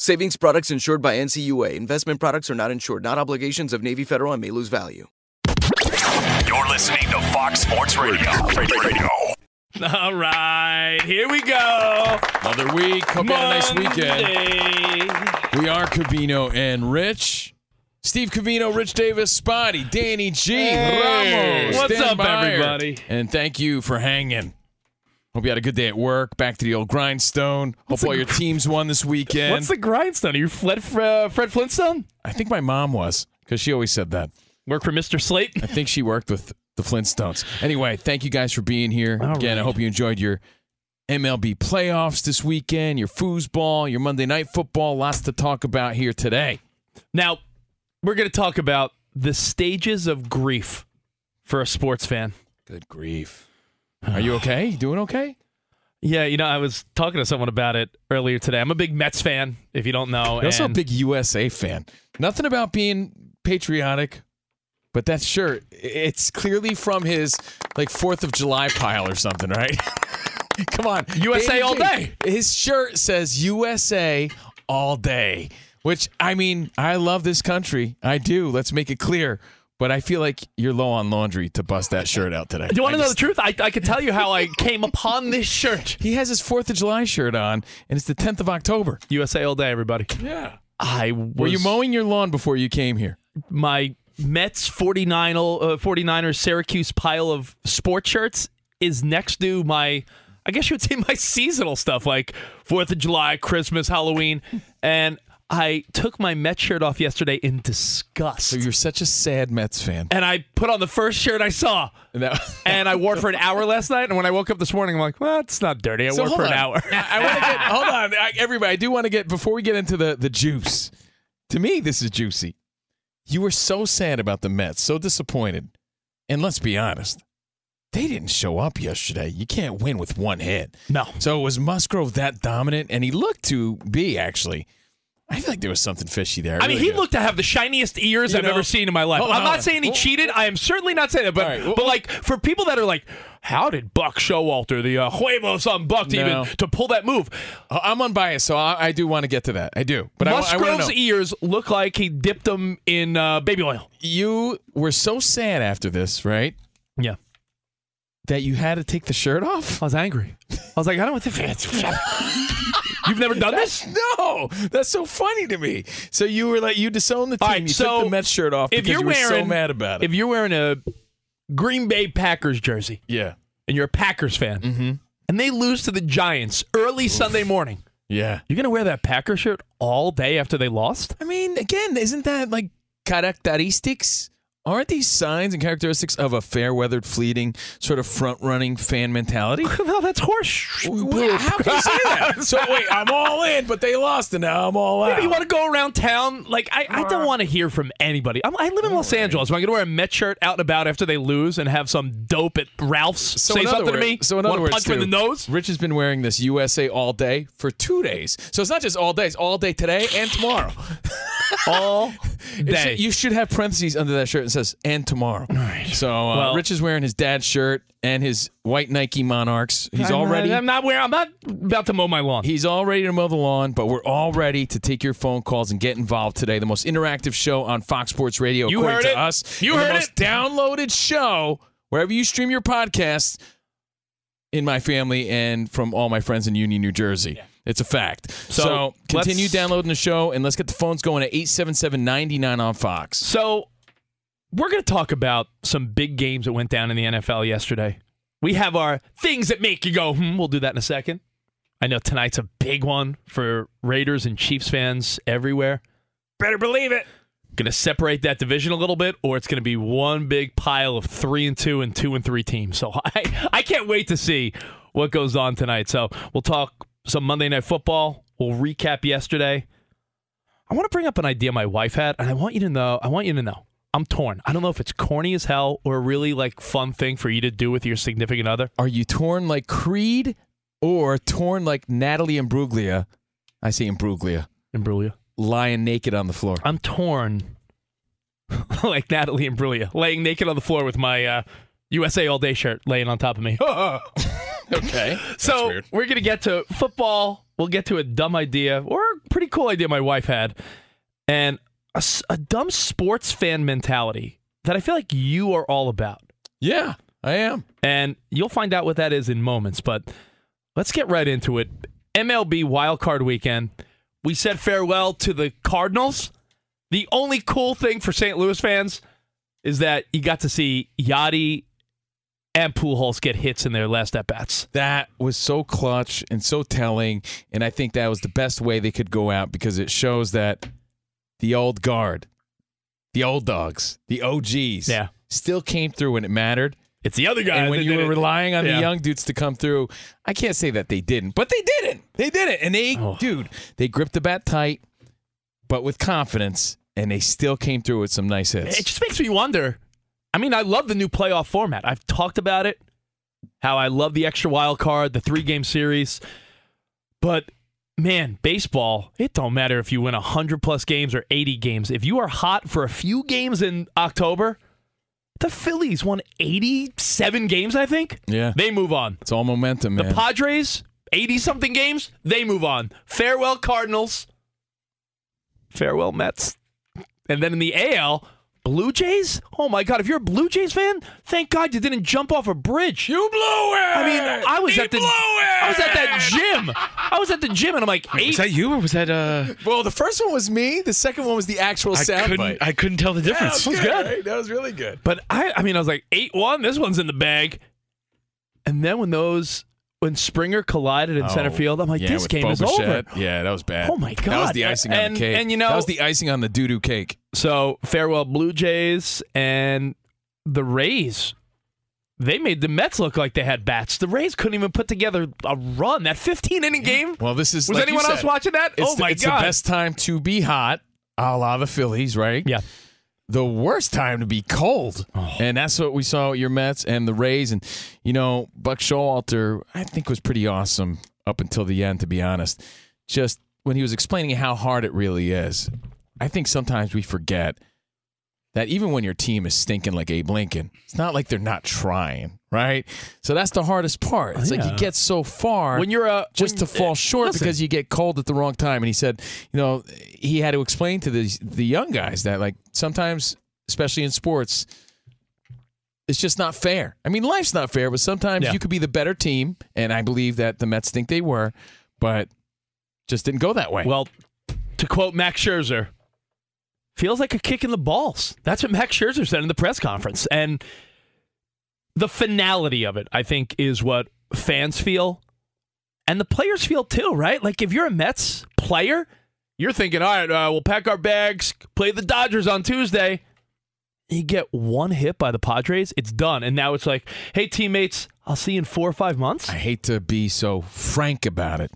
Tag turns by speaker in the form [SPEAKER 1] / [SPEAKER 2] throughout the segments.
[SPEAKER 1] Savings products insured by NCUA. Investment products are not insured, not obligations of Navy Federal and may lose value.
[SPEAKER 2] You're listening to Fox Sports Radio. Radio.
[SPEAKER 3] All right, here we go.
[SPEAKER 4] Another week. Hope you had a nice weekend. We are Covino and Rich. Steve Covino, Rich Davis, Spotty, Danny G, Ramos.
[SPEAKER 3] What's
[SPEAKER 4] Dan
[SPEAKER 3] up,
[SPEAKER 4] Meyer.
[SPEAKER 3] everybody?
[SPEAKER 4] And thank you for hanging. Hope you had a good day at work. Back to the old grindstone. Hope all your teams won this weekend.
[SPEAKER 3] What's the grindstone? Are you Fred, uh, Fred Flintstone?
[SPEAKER 4] I think my mom was because she always said that.
[SPEAKER 3] Work for Mr. Slate?
[SPEAKER 4] I think she worked with the Flintstones. Anyway, thank you guys for being here.
[SPEAKER 3] All
[SPEAKER 4] Again, I hope you enjoyed your MLB playoffs this weekend, your foosball, your Monday night football. Lots to talk about here today.
[SPEAKER 3] Now, we're going to talk about the stages of grief for a sports fan.
[SPEAKER 4] Good grief. Are you okay? You doing okay?
[SPEAKER 3] Yeah, you know, I was talking to someone about it earlier today. I'm a big Mets fan, if you don't know.
[SPEAKER 4] You're also a big USA fan. Nothing about being patriotic, but that shirt, it's clearly from his like Fourth of July pile or something, right? Come on,
[SPEAKER 3] USA all day.
[SPEAKER 4] His shirt says USA all day, which I mean, I love this country. I do. Let's make it clear. But I feel like you're low on laundry to bust that shirt out today.
[SPEAKER 3] Do you want to know the truth? I, I can tell you how I came upon this shirt.
[SPEAKER 4] He has his Fourth of July shirt on, and it's the 10th of October.
[SPEAKER 3] USA all day, everybody.
[SPEAKER 4] Yeah.
[SPEAKER 3] I was,
[SPEAKER 4] Were you mowing your lawn before you came here?
[SPEAKER 3] my Mets 49 uh, 49ers Syracuse pile of sports shirts is next to my I guess you would say my seasonal stuff like 4th of July, Christmas, Halloween and I took my Mets shirt off yesterday in disgust.
[SPEAKER 4] So you're such a sad Mets fan.
[SPEAKER 3] and I put on the first shirt I saw.
[SPEAKER 4] And
[SPEAKER 3] And I wore it for an hour last night. And when I woke up this morning, I'm like, well, it's not dirty. I
[SPEAKER 4] So
[SPEAKER 3] wore it for an hour.
[SPEAKER 4] I want to get hold on, I, everybody. I do want to get before we get into the the juice. To me, this is juicy. You were so sad about the Mets, so disappointed, and let's be honest, they didn't show up yesterday. You can't win with one hit.
[SPEAKER 3] No.
[SPEAKER 4] So was Musgrove that dominant? And he looked to be actually. I feel like there was something fishy there.
[SPEAKER 3] I mean,
[SPEAKER 4] really
[SPEAKER 3] he
[SPEAKER 4] do.
[SPEAKER 3] looked to have the shiniest ears
[SPEAKER 4] You
[SPEAKER 3] I've
[SPEAKER 4] know-
[SPEAKER 3] ever seen in my life. I'm not saying he cheated. I am certainly not saying that. But
[SPEAKER 4] right, well-
[SPEAKER 3] but like for people that are like, how did Buck Showalter, the uh, huevos on Buck, to
[SPEAKER 4] No.
[SPEAKER 3] even to pull that move?
[SPEAKER 4] I- I'm unbiased, so I, I do want to get to that. I do, but I, I
[SPEAKER 3] Musgrove's ears look like he dipped them in uh, baby oil.
[SPEAKER 4] you were so sad after this, right?
[SPEAKER 3] Yeah,
[SPEAKER 4] That you had to take the shirt off.
[SPEAKER 3] I was angry. I was like, I don't want to. You've never done this?
[SPEAKER 4] No, that's so funny to me. So you were like you disowned the team.
[SPEAKER 3] All right,
[SPEAKER 4] you
[SPEAKER 3] so
[SPEAKER 4] took the Mets shirt off
[SPEAKER 3] if
[SPEAKER 4] because
[SPEAKER 3] you're
[SPEAKER 4] you were so mad about it.
[SPEAKER 3] If you're wearing a Green Bay Packers jersey
[SPEAKER 4] yeah,
[SPEAKER 3] and you're a Packers fan,
[SPEAKER 4] Mm-hmm.
[SPEAKER 3] and they lose to the Giants early Sunday morning,
[SPEAKER 4] yeah.
[SPEAKER 3] you're gonna wear that Packer shirt all day after they lost?
[SPEAKER 4] I mean, again, isn't that like characteristics aren't these signs and characteristics of a fair weathered, fleeting, sort of front running fan mentality?
[SPEAKER 3] no, that's horse.
[SPEAKER 4] Well, How can you say that? So wait, I'm all in, but they lost, and now I'm all out.
[SPEAKER 3] Maybe you want to go around town. Like I, I don't want to hear from anybody. I'm, I live in Los Angeles. Am I going to wear a Met shirt out and about after they lose and have some dope at Ralph's
[SPEAKER 4] So
[SPEAKER 3] say something to me?
[SPEAKER 4] So in other words,
[SPEAKER 3] punch me in the nose.
[SPEAKER 4] Rich has been wearing this USA all day for two days. So it's not just all day; it's all day today and tomorrow.
[SPEAKER 3] All day.
[SPEAKER 4] should- you should have parentheses under that shirt that says "and tomorrow." So uh,
[SPEAKER 3] Well-
[SPEAKER 4] Rich is wearing his dad's shirt and his white Nike Monarchs. He's
[SPEAKER 3] I'm
[SPEAKER 4] all
[SPEAKER 3] not- I'm not wearing. I'm not about to mow my lawn.
[SPEAKER 4] He's all ready to mow the lawn, but we're all ready to take your phone calls and get involved today. The most interactive show on Fox Sports Radio,
[SPEAKER 3] You
[SPEAKER 4] according
[SPEAKER 3] heard
[SPEAKER 4] to
[SPEAKER 3] it.
[SPEAKER 4] us.
[SPEAKER 3] You heard
[SPEAKER 4] the most
[SPEAKER 3] it.
[SPEAKER 4] downloaded show wherever you stream your podcasts in my family and from all my friends in Union, New Jersey. It's a fact. So,
[SPEAKER 3] So,
[SPEAKER 4] continue downloading the show and let's get the phones going at 877-99 on Fox.
[SPEAKER 3] So, we're going to talk about some big games that went down in the NFL yesterday. We have our things that make you go, hmm, we'll do that in a second. I know tonight's a big one for Raiders and Chiefs fans everywhere. Better believe it. Going to separate that division a little bit, or it's going to be one big pile of three and two and two and three teams. So I, I can't wait to see what goes on tonight. So we'll talk some Monday Night Football. We'll recap yesterday. I want to bring up an idea my wife had, and I want you to know. I want you to know. I'm torn. I don't know if it's corny as hell or a really like fun thing for you to do with your significant other.
[SPEAKER 4] Are you torn like Creed or torn like Natalie Imbruglia? I say Imbruglia.
[SPEAKER 3] Imbruglia.
[SPEAKER 4] Lying naked on the floor.
[SPEAKER 3] I'm torn, like Natalie Imbruglia, laying naked on the floor with my uh, USA All Day shirt laying on top of me.
[SPEAKER 4] Okay.
[SPEAKER 3] so we're gonna get to football. We'll get to a dumb idea or a pretty cool idea my wife had, and a, a dumb sports fan mentality that I feel like you are all about.
[SPEAKER 4] Yeah, I am.
[SPEAKER 3] And you'll find out what that is in moments. But let's get right into it. MLB wildcard weekend. We said farewell to the Cardinals. The only cool thing for St. Louis fans is that you got to see Yadi and Pujols get hits in their last at bats.
[SPEAKER 4] That was so clutch and so telling, and I think that was the best way they could go out because it shows that the old guard, the old dogs, the OGs,
[SPEAKER 3] Yeah.
[SPEAKER 4] still came through when it mattered.
[SPEAKER 3] It's the other guy.
[SPEAKER 4] and when you were relying on
[SPEAKER 3] Yeah.
[SPEAKER 4] the young dudes to come through, I can't say that they didn't, but they didn't. They did it, and they,
[SPEAKER 3] Oh.
[SPEAKER 4] dude, they gripped the bat tight, but with confidence, and they still came through with some nice hits.
[SPEAKER 3] It just makes me wonder. I mean, I love the new playoff format. I've talked about it, how I love the extra wild card, the three game series. But man, baseball, it don't matter if you win 100 plus games or 80 games. If you are hot for a few games in October, the Phillies won 87 games, I think.
[SPEAKER 4] Yeah.
[SPEAKER 3] They move on.
[SPEAKER 4] It's all momentum,
[SPEAKER 3] The. Padres, 80 something games, they move on. Farewell, Cardinals. Farewell, Mets. And then in the AL, Blue Jays? Oh my God, if you're a Blue Jays fan, thank God you didn't jump off a bridge.
[SPEAKER 4] you blew it.
[SPEAKER 3] I mean, I was
[SPEAKER 4] He
[SPEAKER 3] at the
[SPEAKER 4] blew it!
[SPEAKER 3] I was at that gym. I was at the gym and I'm like, eight.
[SPEAKER 5] Was that you or was that uh?
[SPEAKER 4] Well, the first one was me. The second one was the actual
[SPEAKER 5] I
[SPEAKER 4] sound
[SPEAKER 5] couldn't.
[SPEAKER 4] bite.
[SPEAKER 5] I couldn't tell the difference.
[SPEAKER 4] that was
[SPEAKER 3] good.
[SPEAKER 4] right? That was really good.
[SPEAKER 3] But I, I mean, I was like eight one. This one's in the bag. And then when those, when Springer collided in center
[SPEAKER 4] Oh,
[SPEAKER 3] field, I'm like,
[SPEAKER 4] yeah,
[SPEAKER 3] this game is
[SPEAKER 4] Bo
[SPEAKER 3] over.
[SPEAKER 4] Yeah, that was bad.
[SPEAKER 3] Oh, my god,
[SPEAKER 4] That was the icing on
[SPEAKER 3] And-
[SPEAKER 4] the cake.
[SPEAKER 3] and, you know-
[SPEAKER 4] that was the icing on the doo doo cake.
[SPEAKER 3] So farewell, Blue Jays and the Rays. They made the Mets look like they had bats. The Rays couldn't even put together a run. That 15 inning game.
[SPEAKER 4] Well, this is
[SPEAKER 3] Was
[SPEAKER 4] like
[SPEAKER 3] anyone else watching that?
[SPEAKER 4] It's
[SPEAKER 3] oh
[SPEAKER 4] the,
[SPEAKER 3] my
[SPEAKER 4] it's
[SPEAKER 3] god!
[SPEAKER 4] the best time to be hot, a la the Phillies, right?
[SPEAKER 3] Yeah.
[SPEAKER 4] The worst time to be cold,
[SPEAKER 3] Oh.
[SPEAKER 4] and that's what we saw with your Mets and the Rays. And you know, Buck Showalter, I think was pretty awesome up until the end. To be honest, just when he was explaining how hard it really is, I think sometimes we forget that even when your team is stinking like Abe Lincoln, it's not like they're not trying, right? So that's the hardest part. It's like you get so far
[SPEAKER 3] when you're uh, a
[SPEAKER 4] just
[SPEAKER 3] when-
[SPEAKER 4] to fall uh, short
[SPEAKER 3] listen,
[SPEAKER 4] because you get cold at the wrong time. And he said, you know, he had to explain to the the young guys that like sometimes, especially in sports, it's just not fair. I mean, life's not fair, but sometimes
[SPEAKER 3] Yeah.
[SPEAKER 4] you could be the better team, and I believe that the Mets think they were, but just didn't go that way.
[SPEAKER 3] Well, to quote Max Scherzer, feels like a kick in the balls. That's what Max Scherzer said in the press conference, and the finality of it, I think, is what fans feel, and the players feel too. Right? Like if you're a Mets player, You're thinking, all right, uh, we'll pack our bags, play the Dodgers on Tuesday. You get one hit by the Padres, it's done. And now it's like, hey, teammates, I'll see you in four or five months.
[SPEAKER 4] I hate to be so frank about it,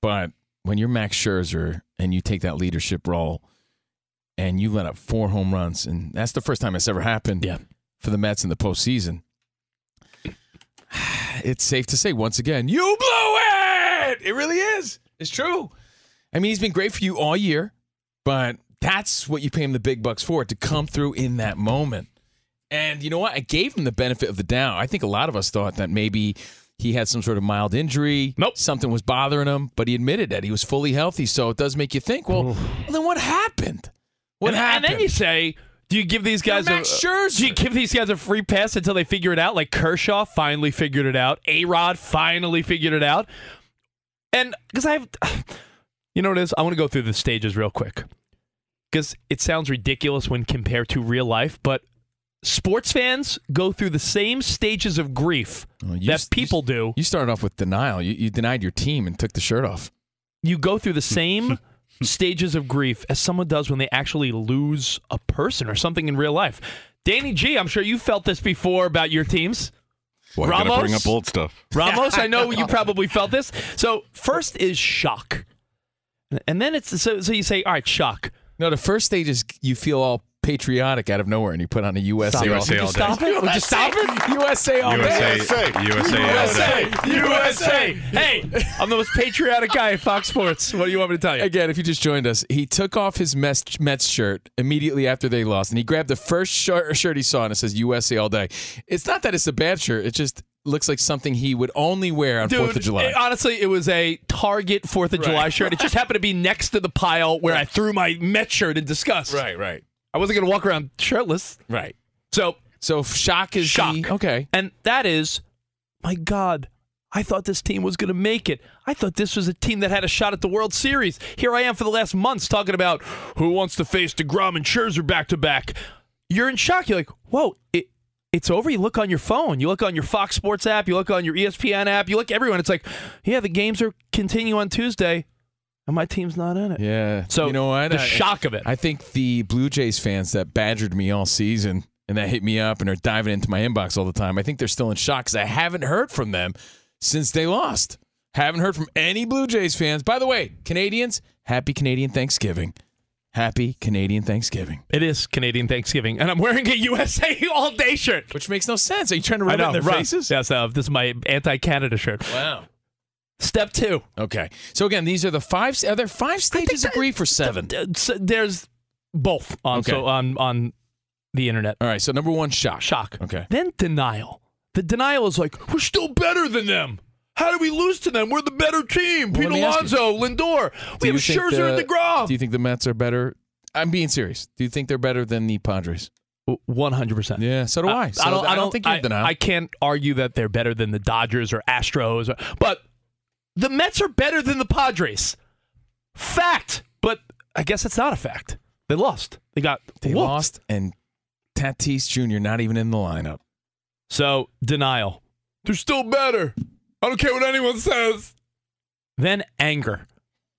[SPEAKER 4] but when you're Max Scherzer and you take that leadership role and you let up four home runs, and that's the first time it's ever happened
[SPEAKER 3] Yeah.
[SPEAKER 4] for the Mets in the postseason, it's safe to say once again, you blew it. It really is. It's true. I mean, he's been great for you all year, but that's what you pay him the big bucks for to come through in that moment. And you know what? I gave him the benefit of the doubt. I think a lot of us thought that maybe he had some sort of mild injury.
[SPEAKER 3] Nope.
[SPEAKER 4] Something was bothering him, but he admitted that he was fully healthy. So it does make you think, well, well then what happened? What
[SPEAKER 3] and,
[SPEAKER 4] happened?
[SPEAKER 3] And then you say, do you give these guys
[SPEAKER 4] You're Max
[SPEAKER 3] a,
[SPEAKER 4] Scherzer.
[SPEAKER 3] do you give these guys a free pass until they figure it out? Like Kershaw finally figured it out. A Rod finally figured it out. And because I have, you know what it is? I want to go through the stages real quick because it sounds ridiculous when compared to real life, but sports fans go through the same stages of grief
[SPEAKER 4] Well, you
[SPEAKER 3] that
[SPEAKER 4] s-
[SPEAKER 3] people do.
[SPEAKER 4] You started off with denial. You, you denied your team and took the shirt off.
[SPEAKER 3] you go through the same stages of grief as someone does when they actually lose a person or something in real life. Danny G, I'm sure you felt this before about your teams.
[SPEAKER 6] Well, gotta
[SPEAKER 3] Ramos?
[SPEAKER 6] bring up old stuff.
[SPEAKER 3] Ramos, I know you probably felt this. So first is shock, and then it's so so you say, all right, shock.
[SPEAKER 4] No, the first stage is you feel all patriotic out of nowhere and you put on a USA.
[SPEAKER 3] Stop it.
[SPEAKER 6] USA
[SPEAKER 3] Would you
[SPEAKER 6] all day.
[SPEAKER 3] stop it? Would you stop it?
[SPEAKER 4] USA all day.
[SPEAKER 6] USA, USA, all day.
[SPEAKER 3] USA. Hey, I'm the most patriotic guy at Fox Sports. What do you want me to tell you?
[SPEAKER 4] Again, if you just joined us, he took off his Mets, shirt immediately after they lost, and he grabbed the first shirt, shirt he saw, and it says USA all day. It's not that it's a bad shirt; it just looks like something he would only wear on Fourth of July.
[SPEAKER 3] it- honestly, it was a Target Fourth of July shirt. It just happened to be next to the pile where I threw my Met shirt in disgust.
[SPEAKER 4] right, right,
[SPEAKER 3] I wasn't going to walk around shirtless.
[SPEAKER 4] right.
[SPEAKER 3] So,
[SPEAKER 4] So shock is
[SPEAKER 3] shock.
[SPEAKER 4] the- okay.
[SPEAKER 3] And that is, my God, I thought this team was going to make it. I thought this was a team that had a shot at the World Series. Here I am for the last months talking about who wants to face DeGrom and Scherzer back to back. You're in shock. You're like, whoa, it, it's over. You look on your phone. You look on your Fox Sports app. You look on your ESPN app. You look everyone. It's like, yeah, the games are continue on Tuesday, and my team's not in it.
[SPEAKER 4] Yeah.
[SPEAKER 3] So
[SPEAKER 4] you know what?
[SPEAKER 3] The
[SPEAKER 4] I-
[SPEAKER 3] shock of it.
[SPEAKER 4] I think the Blue Jays fans that badgered me all season and that hit me up and are diving into my inbox all the time, I think they're still in shock because I haven't heard from them since they lost. Haven't heard from any Blue Jays fans. By the way, Canadians, happy Canadian Thanksgiving. Happy Canadian Thanksgiving.
[SPEAKER 3] it is Canadian Thanksgiving, and I'm wearing a USA All Day shirt.
[SPEAKER 4] Which makes no sense. Are you trying to rub it in their
[SPEAKER 3] right.
[SPEAKER 4] faces?
[SPEAKER 3] Yes, uh, this is my anti-Canada shirt.
[SPEAKER 4] Wow.
[SPEAKER 3] Step two.
[SPEAKER 4] Okay. So again, these are the five. Are there five stages of grief or seven?
[SPEAKER 3] There's both on
[SPEAKER 4] Okay.
[SPEAKER 3] so on on the internet.
[SPEAKER 4] All right. So number one, shock.
[SPEAKER 3] Shock.
[SPEAKER 4] Okay.
[SPEAKER 3] Then denial. The denial is like we're still better than them. How did we lose to them? We're the better team.
[SPEAKER 4] Well,
[SPEAKER 3] Pete
[SPEAKER 4] let me ask you.
[SPEAKER 3] Alonso, Lindor.
[SPEAKER 4] Do
[SPEAKER 3] We
[SPEAKER 4] you
[SPEAKER 3] have
[SPEAKER 4] think
[SPEAKER 3] Scherzer
[SPEAKER 4] the-
[SPEAKER 3] and DeGrom.
[SPEAKER 4] Do you think the Mets are better? I'm being serious. Do you think they're better than the Padres?
[SPEAKER 3] One hundred percent.
[SPEAKER 4] Yeah, so do I. So
[SPEAKER 3] I don't. I don't
[SPEAKER 4] think you're
[SPEAKER 3] I,
[SPEAKER 4] in denial.
[SPEAKER 3] I can't argue that they're better than the Dodgers or Astros, or- but the Mets are better than the Padres. Fact, but I guess it's not a fact. They lost. They got
[SPEAKER 4] they
[SPEAKER 3] whooped.
[SPEAKER 4] lost, and Tatis Jr. not even in the lineup.
[SPEAKER 3] So denial. They're still better. I don't care what anyone says. Then anger.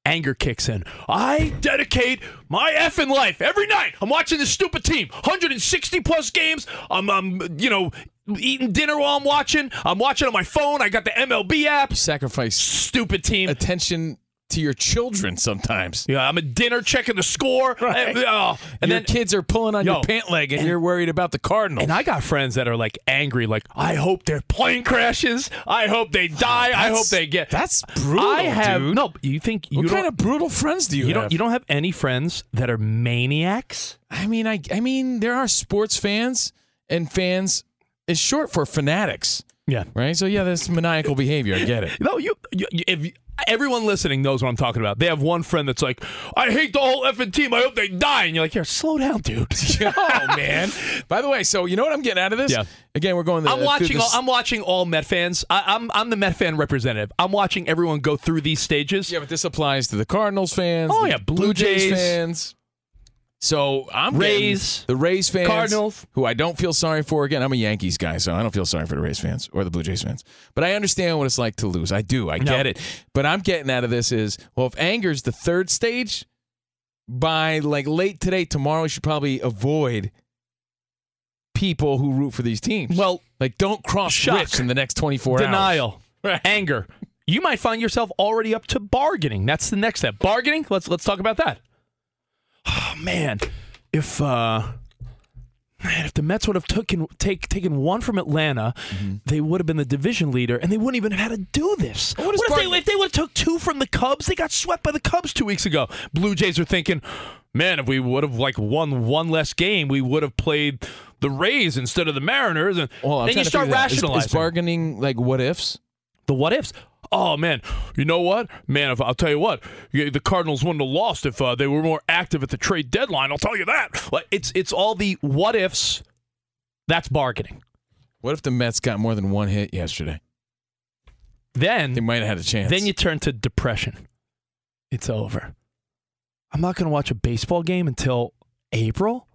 [SPEAKER 3] Anger kicks in. I dedicate my effing life every night. I'm watching this stupid team. 160 plus games. I'm, I'm, you know, eating dinner while I'm watching. I'm watching on my phone. I got the MLB app.
[SPEAKER 4] You sacrifice
[SPEAKER 3] Stupid team.
[SPEAKER 4] attention to your children sometimes.
[SPEAKER 3] Yeah, I'm at dinner checking the score.
[SPEAKER 4] Right.
[SPEAKER 3] And, oh, and
[SPEAKER 4] your
[SPEAKER 3] then
[SPEAKER 4] kids are pulling on
[SPEAKER 3] Yo,
[SPEAKER 4] your pant leg, and,
[SPEAKER 3] and-
[SPEAKER 4] you're worried about the Cardinals.
[SPEAKER 3] And I got friends that are like angry, like, I hope their plane crashes. I hope they oh, die. I hope they get.
[SPEAKER 4] that's brutal,
[SPEAKER 3] I have
[SPEAKER 4] dude.
[SPEAKER 3] no. You think you
[SPEAKER 4] what kind of brutal friends do you,
[SPEAKER 3] you
[SPEAKER 4] have?
[SPEAKER 3] don't. You don't have any friends that are maniacs.
[SPEAKER 4] I mean, I, I mean, there are sports fans, and fans is short for fanatics,
[SPEAKER 3] Yeah.
[SPEAKER 4] right? So yeah, that's maniacal behavior. I get it.
[SPEAKER 3] No, you. you if you- everyone listening knows what I'm talking about. They have one friend that's like, I hate the whole effing team. I hope they die. And you're like, here, slow down, dude.
[SPEAKER 4] oh man! By the way, so you know what I'm getting out of this?
[SPEAKER 3] Yeah.
[SPEAKER 4] Again, we're going. The,
[SPEAKER 3] I'm
[SPEAKER 4] through
[SPEAKER 3] watching. All, I'm watching all Met fans. I, I'm I'm the Met fan representative. I'm watching everyone go through these stages.
[SPEAKER 4] Yeah, but this applies to the Cardinals fans.
[SPEAKER 3] Oh,
[SPEAKER 4] the
[SPEAKER 3] yeah, Blue Jays.
[SPEAKER 4] fans. So I'm
[SPEAKER 3] Rays,
[SPEAKER 4] the Rays fans,
[SPEAKER 3] Cardinals.
[SPEAKER 4] who I don't feel sorry for. Again, I'm a Yankees guy, so I don't feel sorry for the Rays fans or the Blue Jays fans. But I understand what it's like to lose. I do. I
[SPEAKER 3] No.
[SPEAKER 4] get it. But I'm getting out of this is well, if anger's the third stage, by like late today, tomorrow, you should probably avoid people who root for these teams.
[SPEAKER 3] Well,
[SPEAKER 4] like don't cross
[SPEAKER 3] shock,
[SPEAKER 4] Rich in the next 24 hours.
[SPEAKER 3] denial, anger. You might find yourself already up to bargaining. That's the next step. Bargaining. Let's let's talk about that. Oh man, if uh, man, if the Mets would have taken take taken one from Atlanta, they would have been the division leader, and they wouldn't even have had to do this.
[SPEAKER 4] What
[SPEAKER 3] What, if, they, if they would have took two from the Cubs? They got swept by the Cubs two weeks ago. Blue Jays are thinking, man, if we would have like won one less game, we would have played the Rays instead of the Mariners, and
[SPEAKER 4] Well,
[SPEAKER 3] then you start
[SPEAKER 4] that. Is-
[SPEAKER 3] rationalizing.
[SPEAKER 4] Is, bargaining like what ifs?
[SPEAKER 3] The what ifs? Oh man, you know what, man? If I'll tell you what, the Cardinals wouldn't have lost if uh, they were more active at the trade deadline. I'll tell you that. Like it's it's all the what ifs. That's bargaining.
[SPEAKER 4] What if the Mets got more than one hit yesterday?
[SPEAKER 3] Then
[SPEAKER 4] They might have had a chance.
[SPEAKER 3] then you turn to depression. It's over. I'm not going to watch a baseball game until April,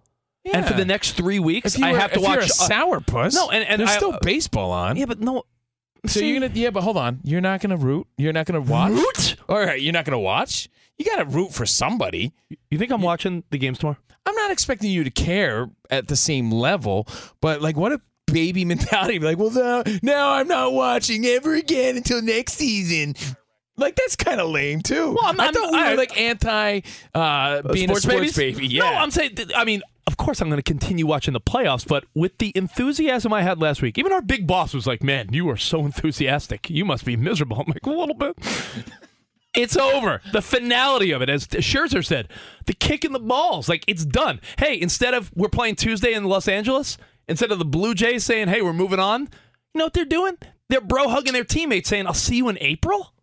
[SPEAKER 3] Yeah. and for the next three weeks,
[SPEAKER 4] you
[SPEAKER 3] I have to watch.
[SPEAKER 4] You're a sourpuss.
[SPEAKER 3] no, and- and
[SPEAKER 4] there's
[SPEAKER 3] I-
[SPEAKER 4] still baseball on.
[SPEAKER 3] yeah, but no.
[SPEAKER 4] So
[SPEAKER 3] see,
[SPEAKER 4] you're gonna yeah, but hold on. You're not gonna root. You're not gonna watch.
[SPEAKER 3] root?
[SPEAKER 4] All right, you're not gonna watch. You gotta root for somebody.
[SPEAKER 3] You think I'm watching the games tomorrow?
[SPEAKER 4] I'm not expecting you to care at the same level, but like, what a baby mentality! Be like, well, now, now I'm not watching ever again until next season. Like that's kind of lame too.
[SPEAKER 3] Well, I'm-
[SPEAKER 4] I
[SPEAKER 3] I'm-
[SPEAKER 4] thought we
[SPEAKER 3] I-
[SPEAKER 4] like anti uh, being a sports
[SPEAKER 3] babies?
[SPEAKER 4] baby. Yeah,
[SPEAKER 3] No, I'm saying. I mean, of course, I'm going to continue watching the playoffs, but with the enthusiasm I had last week, even our big boss was like, "Man, you are so enthusiastic. You must be miserable." I'm like, "A little bit." It's over. The finality of it, as Scherzer said, the kick in the balls, like it's done. Hey, instead of we're playing Tuesday in Los Angeles, instead of the Blue Jays saying, "Hey, we're moving on," you know what they're doing? They're bro hugging their teammates, saying, "I'll see you in April."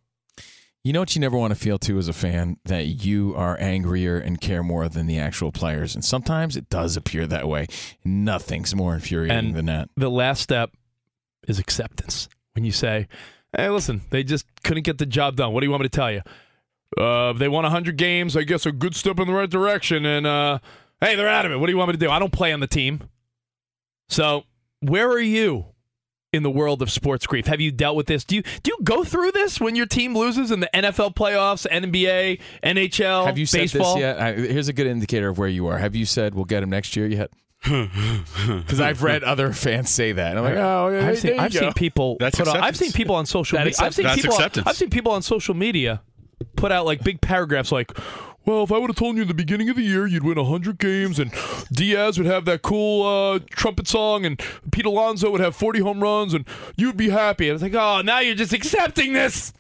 [SPEAKER 4] You know what you never want to feel too as a fan that you are angrier and care more than the actual players, and sometimes it does appear that way. Nothing's more infuriating
[SPEAKER 3] And-
[SPEAKER 4] than that.
[SPEAKER 3] the last step is acceptance. When you say, "Hey, listen, they just couldn't get the job done. What do you want me to tell you? Uh, they won 100 games, I guess a good step in the right direction. And uh, hey, they're out of it. What do you want me to do? I don't play on the team. So, where are you in the world of sports grief? Have you dealt with this? Do you do you go through this when your team loses in the NFL playoffs, NBA, NHL,
[SPEAKER 4] Have you said
[SPEAKER 3] baseball?
[SPEAKER 4] this yet? I, here's a good indicator of where you are. Have you said we'll get him next year yet? Because I've read other fans say that. And I'm like, oh, yeah,
[SPEAKER 3] I've seen,
[SPEAKER 4] there you
[SPEAKER 3] I've
[SPEAKER 4] go.
[SPEAKER 3] seen people.
[SPEAKER 6] That's
[SPEAKER 3] put on, I've seen people on social media. I've seen
[SPEAKER 6] That's
[SPEAKER 3] people.
[SPEAKER 6] acceptance.
[SPEAKER 3] I've seen people on social media put out like big paragraphs like. Well, if I would have told you in the beginning of the year you'd win 100 games and Diaz would have that cool uh, trumpet song and Pete Alonso would have 40 home runs and you'd be happy. And it's like, oh, now you're just accepting this.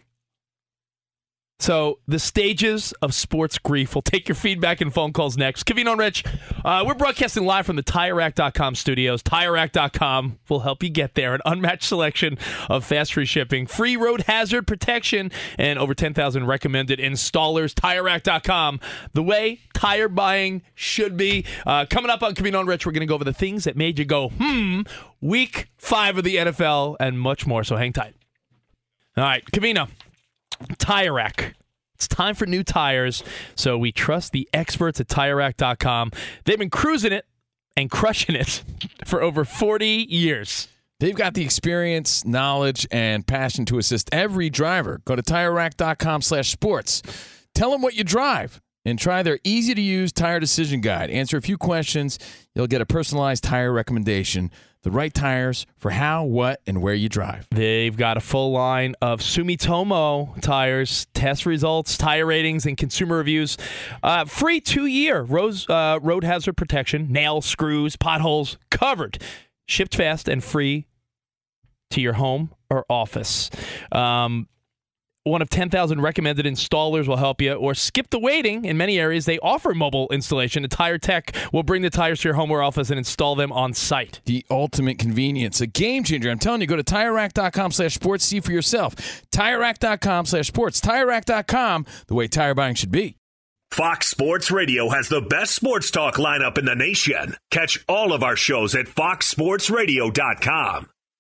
[SPEAKER 3] So the stages of sports grief. We'll take your feedback and phone calls next. Covino and Rich, uh, we're broadcasting live from the TireRack.com studios. TireRack.com will help you get there. An unmatched selection of fast free shipping, free road hazard protection, and over 10,000 recommended installers. TireRack.com, the way tire buying should be. Uh, coming up on Covino and Rich, we're going to go over the things that made you go, hmm, week five of the NFL, and much more. So hang tight. All right, Covino. Tire Rack. It's time for new tires, so we trust the experts at TireRack.com. They've been cruising it and crushing it for over 40 years.
[SPEAKER 4] They've got the experience, knowledge, and passion to assist every driver. Go to TireRack.com slash sports. Tell them what you drive and try their easy-to-use tire decision guide. Answer a few questions. You'll get a personalized tire recommendation. The right tires for how, what, and where you drive.
[SPEAKER 3] They've got a full line of Sumitomo tires, test results, tire ratings, and consumer reviews. Uh, free two-year road, uh, road hazard protection, nails, screws, potholes covered. Shipped fast and free to your home or office. Um, one of 10,000 recommended installers will help you, or skip the waiting. In many areas, they offer mobile installation. A Tire Tech will bring the tires to your home or office and install them on site.
[SPEAKER 4] The ultimate convenience. A game changer. I'm telling you, go to TireRack.com slash sports. See for yourself. TireRack.com slash sports. TireRack.com, the way tire buying should be.
[SPEAKER 2] Fox Sports Radio has the best sports talk lineup in the nation. Catch all of our shows at foxsportsradio.com.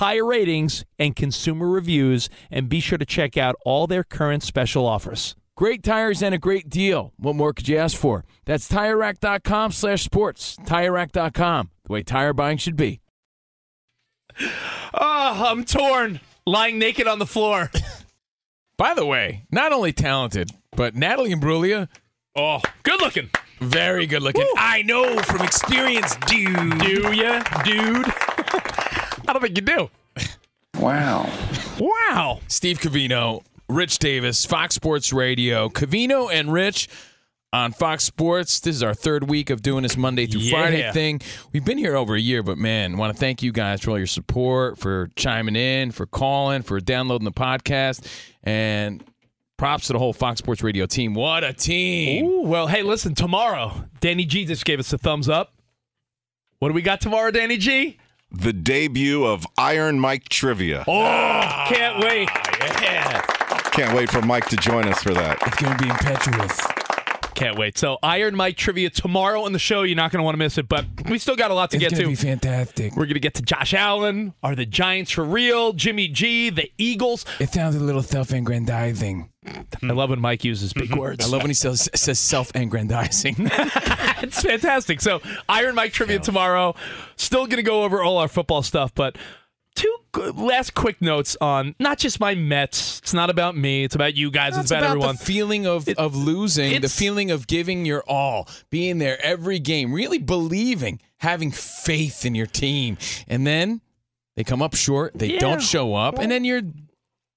[SPEAKER 3] tire ratings, and consumer reviews, and be sure to check out all their current special offers.
[SPEAKER 7] Great tires and a great deal. What more could you ask for? That's TireRack.com slash sports. TireRack.com, the way tire buying should be.
[SPEAKER 3] Oh, I'm torn, lying naked on the floor.
[SPEAKER 4] By the way, not only talented, but Natalie Imbruglia,
[SPEAKER 3] oh, good looking.
[SPEAKER 4] Very good looking.
[SPEAKER 3] Woo.
[SPEAKER 4] I know from experience, dude.
[SPEAKER 3] Do ya, dude?
[SPEAKER 4] I don't think you do.
[SPEAKER 8] Wow.
[SPEAKER 3] Wow.
[SPEAKER 4] Steve Covino, Rich Davis, Fox Sports Radio. Covino and Rich on Fox Sports. This is our third week of doing this Monday through
[SPEAKER 3] Yeah.
[SPEAKER 4] Friday thing. We've been here over a year, but man, want to thank you guys for all your support, for chiming in, for calling, for downloading the podcast, and props to the whole Fox Sports Radio team. What a team!
[SPEAKER 3] Ooh, well, hey, listen, tomorrow, Danny G just gave us a thumbs up. What do we got tomorrow, Danny G?
[SPEAKER 6] The debut of Iron Mike Trivia.
[SPEAKER 3] Oh, can't wait.
[SPEAKER 4] Ah, yeah,
[SPEAKER 6] Can't wait for Mike to join us for that.
[SPEAKER 4] it's gonna be impetuous.
[SPEAKER 3] Can't wait. So, Iron Mike trivia tomorrow on the show. You're not going to want to miss it, but we still got a lot to
[SPEAKER 4] It's
[SPEAKER 3] get
[SPEAKER 4] gonna
[SPEAKER 3] to.
[SPEAKER 4] be fantastic.
[SPEAKER 3] We're going to get to Josh Allen. Are the Giants for real? Jimmy G, the Eagles.
[SPEAKER 4] It sounds a little self-aggrandizing.
[SPEAKER 3] I love when Mike uses big mm-hmm. words.
[SPEAKER 4] I love when he says, says self-aggrandizing.
[SPEAKER 3] it's fantastic. So, Iron Mike trivia tomorrow. Still going to go over all our football stuff, but two last quick notes on not just my Mets. It's not about me. It's about you guys.
[SPEAKER 4] It's
[SPEAKER 3] it's about,
[SPEAKER 4] about
[SPEAKER 3] everyone.
[SPEAKER 4] the feeling of,
[SPEAKER 3] It-
[SPEAKER 4] of losing, the feeling of giving your all, being there every game, really believing, having faith in your team. And then they come up short, they
[SPEAKER 3] Yeah.
[SPEAKER 4] don't show up, and then you're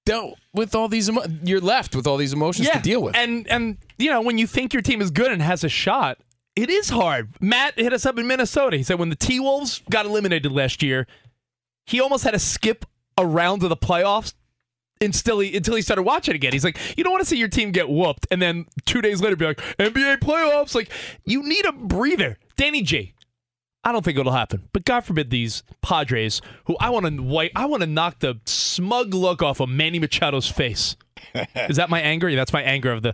[SPEAKER 4] dealt with all these emo- you're left with all these emotions to deal with.
[SPEAKER 3] And and you know when you think your team is good and has a shot, it is hard. Matt hit us up in Minnesota. He said when the T Wolves got eliminated last year, he almost had to skip a round of the playoffs. Until he, until he started watching again. He's like, you don't want to see your team get whooped and then two days later be like, NBA playoffs. Like, you need a breather. Danny G, I don't think it'll happen. But God forbid these Padres, who I want to wipe, I want to knock the smug look off of Manny Machado's face. Is that my anger? Yeah, that's my anger of the.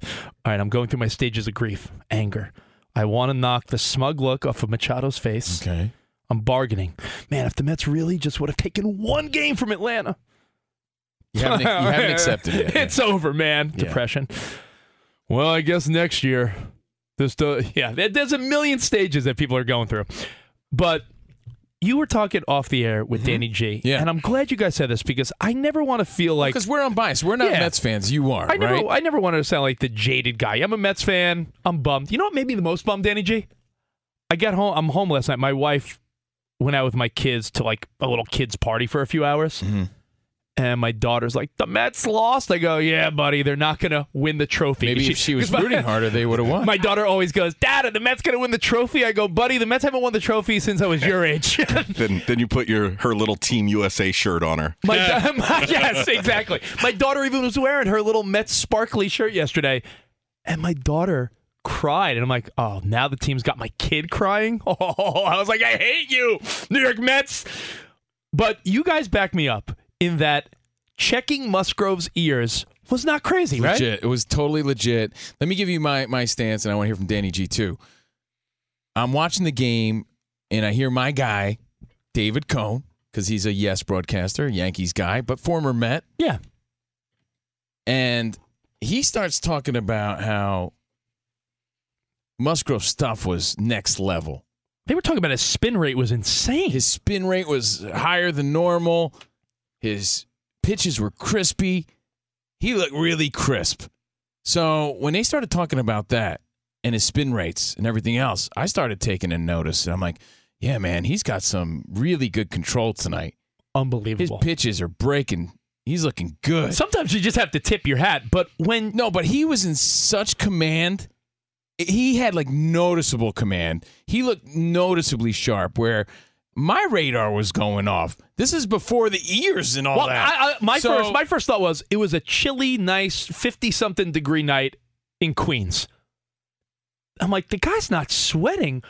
[SPEAKER 3] All right, I'm going through my stages of grief. Anger. I want to knock the smug look off of Machado's face.
[SPEAKER 4] Okay.
[SPEAKER 3] I'm bargaining. Man, if the Mets really just would have taken one game from Atlanta.
[SPEAKER 4] You haven't, you haven't accepted it.
[SPEAKER 3] It's over, man.
[SPEAKER 4] Yeah.
[SPEAKER 3] Depression. Well, I guess next year. This, uh, yeah, there's a million stages that people are going through. But you were talking off the air with Danny G.
[SPEAKER 4] Mm-hmm. Yeah.
[SPEAKER 3] And I'm glad you guys said this because I never want to feel like.
[SPEAKER 4] Because we're unbiased. We're not
[SPEAKER 3] Yeah.
[SPEAKER 4] Mets fans. You are,
[SPEAKER 3] I never,
[SPEAKER 4] right?
[SPEAKER 3] I never wanted to sound like the jaded guy. I'm a Mets fan. I'm bummed. You know what made me the most bummed, Danny G? I got home. I'm home last night. My wife went out with my kids to like a little kids party for a few hours,
[SPEAKER 4] Mm-hmm.
[SPEAKER 3] and my daughter's like, "The Mets lost." I go, "Yeah, buddy, they're not gonna win the trophy."
[SPEAKER 4] Maybe if she was
[SPEAKER 3] my-
[SPEAKER 4] rooting harder, they would have won.
[SPEAKER 3] My daughter always goes, "Dad, are the Mets gonna win the trophy?" I go, "Buddy, the Mets haven't won the trophy since I was your age."
[SPEAKER 6] then then you put your her little Team USA shirt on her.
[SPEAKER 3] My, my- yes, exactly. My daughter even was wearing her little Mets sparkly shirt yesterday, and my daughter cried, and I'm like, oh, now the team's got my kid crying. Oh, I was like, I hate you, New York Mets. But you guys back me up in that checking Musgrove's ears was not crazy, right?
[SPEAKER 4] It was totally legit. Let me give you my my stance, and I want to hear from Danny G too. I'm watching the game, and I hear my guy, David Cone, because he's a Yes broadcaster, Yankees guy, but former Met,
[SPEAKER 3] Yeah.
[SPEAKER 4] and he starts talking about how Musgrove stuff was next level.
[SPEAKER 3] They were talking about his spin rate was insane.
[SPEAKER 4] His spin rate was higher than normal. His pitches were crispy. He looked really crisp. So when they started talking about that and his spin rates and everything else, I started taking a notice. And I'm like, yeah, man, he's got some really good control tonight.
[SPEAKER 3] Unbelievable.
[SPEAKER 4] His pitches are breaking. He's looking good.
[SPEAKER 3] Sometimes you just have to tip your hat, but when
[SPEAKER 4] No, but he was in such command. He had like noticeable command. He looked noticeably sharp where my radar was going off. This is before the ears and all
[SPEAKER 3] Well,
[SPEAKER 4] that.
[SPEAKER 3] I, I, my
[SPEAKER 4] So-
[SPEAKER 3] first my first thought was it was a chilly, nice fifty something degree night in Queens. I'm like, the guy's not sweating.